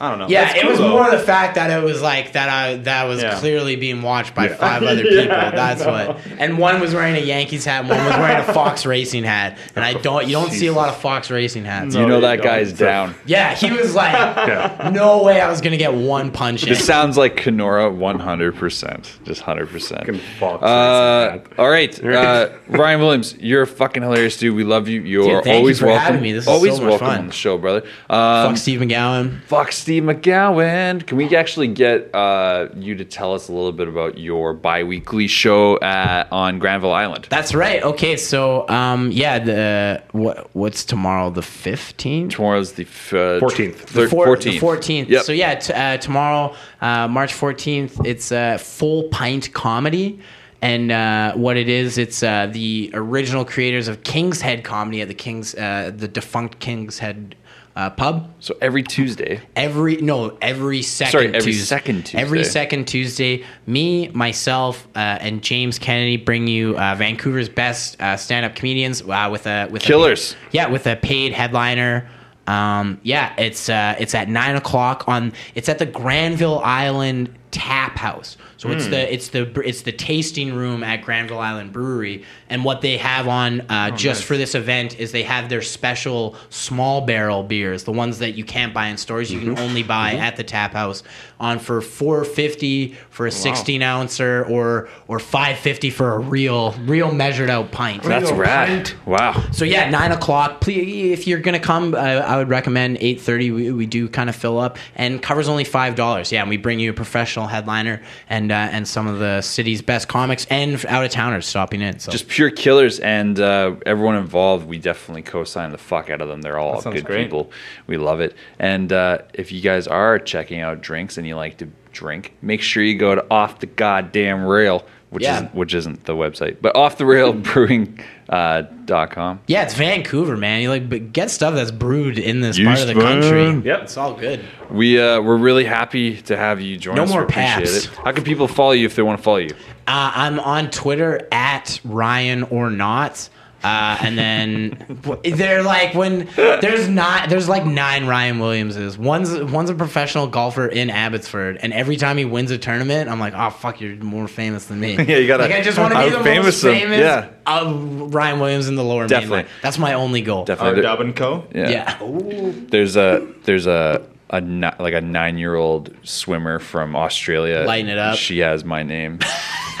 I don't know. Yeah, That's it cool, was though. more the fact that it was like that. I that was Yeah. clearly being watched by Yeah. five other people. I That's know. what. And one was wearing a Yankees hat. and One was wearing a Fox Racing hat. And I don't. You don't see a lot of Fox Racing hats. you No, know you that don't. guy's down. Yeah, he was like, Yeah. no way I was gonna get one punch in. This sounds like Kenora 100%. Just 100%. Fucking Fox Uh, Racing hat. all right, uh, Ryan Williams, you're a fucking hilarious dude. We love you. You're Dude, thank you always for welcome. having me. This is always so much welcome fun. on the show, brother. Um, Fuck Steve McGowan. fuck Steve Steve McGowan. Can we actually get uh, you to tell us a little bit about your bi-weekly show at, on Granville Island? That's right. Okay, so um, yeah, the what what's tomorrow? The fifteenth. Tomorrow's the f- uh, 14th. thir- Four- 14th. The 14th. Yep. So yeah, t- uh, tomorrow, uh, March 14th, it's a full pint comedy. And uh, what it is, it's uh, the original creators of King's Head comedy at the King's, uh, the defunct King's Head uh, pub. so every Tuesday. Every no, every second. Sorry, every Tues- second Tuesday. Every second Tuesday, me, myself, uh, and James Kennedy bring you uh, Vancouver's best uh, stand-up comedians uh, with a with Killers. A, yeah, with a paid headliner. Um, yeah, it's uh, it's at nine o'clock on. It's at the Granville Island Tap House. So it's Hmm. the it's the it's the tasting room at Granville Island Brewery, and what they have on uh, just nice. for this event is they have their special small barrel beers, the ones that you can't buy in stores. You can only buy at the tap house on for four fifty for a sixteen ouncer or or five fifty for a real real measured out pint. That's Real rad. pint. Wow. So yeah, nine o'clock. Please, if you're gonna come, uh, I would recommend eight thirty. We, we do kind of fill up, and covers only five dollars. Yeah, and we bring you a professional headliner and uh, and some of the city's best comics and out of towners stopping in. So Just pure killers, and uh, everyone involved. We definitely co-sign the fuck out of them. They're all good great. people. We love it. And uh, if you guys are checking out drinks and you like to drink, make sure you go to Off the Goddamn Rail, which Yeah. isn't which isn't the website, but Off the Rail Brewing uh, dot com. yeah, it's Vancouver, man. You like but get stuff that's brewed in this Yes, part of the man. country. Yep. it's all good. We uh, we're really happy to have you join No us. more we paps. How can people follow you if they want to follow you? Uh, I'm on Twitter at Ryan or not. Uh, and then they're like when there's not there's like nine Ryan Williamses. One's one's a professional golfer in Abbotsford, and every time he wins a tournament, I'm like, oh fuck, you're more famous than me. Yeah, you gotta Like I just want to be the out-famous most him. famous. Yeah. of Ryan Williams in the lower Definitely. mainland. That's my only goal. Uh, Definitely. Dub and Co. Yeah. There's a there's a a ni- like a nine year old swimmer from Australia. Lighten it up. She has my name,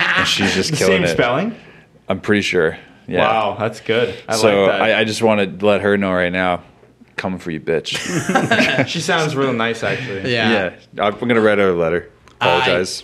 and she's just The killing same it. spelling. I'm pretty sure. Yeah. Wow, that's good. I so like that. I, I just want to let her know right now. Coming for you, bitch. she sounds real nice, actually. Yeah. yeah, I'm gonna write her a letter. Apologize.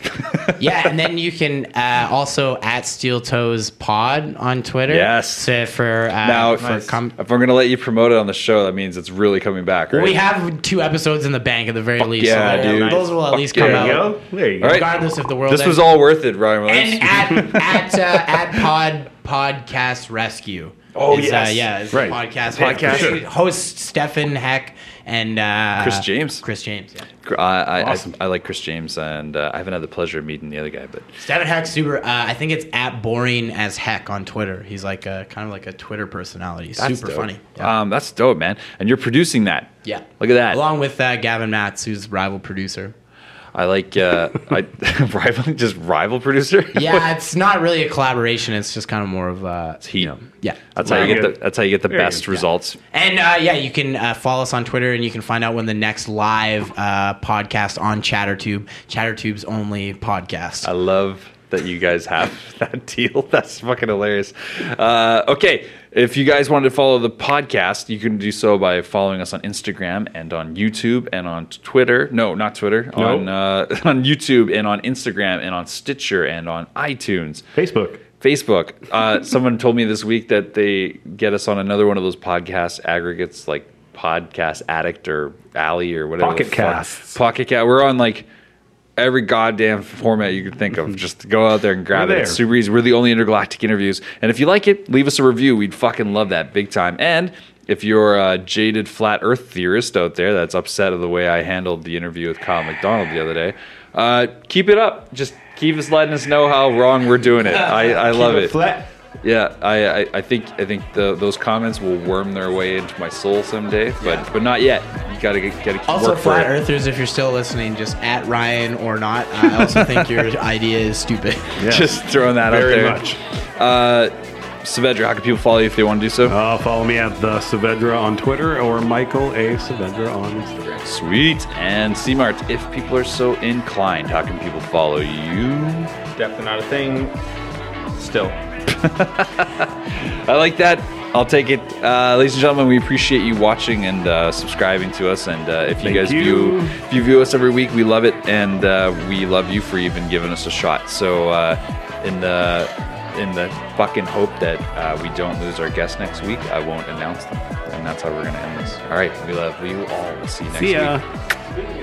yeah, and then you can uh, also at Steel Toes Pod on Twitter. Yes. To, for uh, now, if, for com- if I'm gonna let you promote it on the show, that means it's really coming back, right? we have two episodes in the bank at the very least. yeah, so dude. those will at Fuck least yeah. come There you out. go. There you go. All right. Regardless if the world this was all worth it, Ryan Williams. and at at uh, at Pod Podcast Rescue. Oh, is, yes. uh, yeah, it's Right. a podcast. Podcast. Host, host Stefan Heck and uh, Chris James. Chris James, yeah. I, I, Awesome. I, I like Chris James, and uh, I haven't had the pleasure of meeting the other guy, but Stefan Heck, super. Uh, I think it's at boring as heck on Twitter. He's like a kind of like a Twitter personality. That's super dope. funny. Yeah. Um, that's dope, man. And you're producing that. yeah. Look at that. Along with uh, Gavin Matz, who's rival producer. I like uh, I rival, just rival producer. Yeah, it's not really a collaboration. It's just kind of more of uh, heat. you know, yeah. That's how you get the. That's how you get the Very best good. results. And uh, yeah, you can uh, follow us on Twitter, and you can find out when the next live uh, podcast on ChatterTube, ChatterTube's only podcast. I love that you guys have that deal. That's fucking hilarious. Uh, okay, if you guys wanted to follow the podcast, you can do so by following us on Instagram and on YouTube and on Twitter. No, not Twitter. No. On uh, on YouTube and on Instagram and on Stitcher and on iTunes. Facebook. Facebook. Uh, someone told me this week that they get us on another one of those podcast aggregates like Podcast Addict or Alley or whatever. Pocket. Casts. Pocket Cat. We're on like every goddamn format you could think of. Just go out there and grab We're it. It's there. super easy. We're the only intergalactic interviews. And if you like it, leave us a review. We'd fucking love that big time. And if you're a jaded flat Earth theorist out there that's upset of the way I handled the interview with Kyle MacDonald the other day, uh, keep it up. Just keep us letting us know how wrong we're doing it. I, I love Keep it. Flat. Yeah, I, I, I think I think the, those comments will worm their way into my soul someday, but but not yet. You gotta get, gotta keep Also, work for flat it. earthers, if you're still listening, just at Ryan or not. I also think your idea is stupid. Just throwing that Very out there. much. Uh, Saavedra, how can people follow you if they want to do so? Uh, follow me at the Saavedra on Twitter or Michael A. Saavedra on Instagram. Sweet. And C-Mart, if people are so inclined, how can people follow you? Definitely not a thing. Still. I like that. I'll take it, uh, ladies and gentlemen. We appreciate you watching and uh, subscribing to us. And uh, if you Thank guys you. view if you view us every week, we love it, and uh, we love you for even giving us a shot. So uh, in the in the fucking hope that uh, we don't lose our guest next week, I won't announce them, and that's how we're gonna end this. All right, we love you all. We'll see you next See ya. week.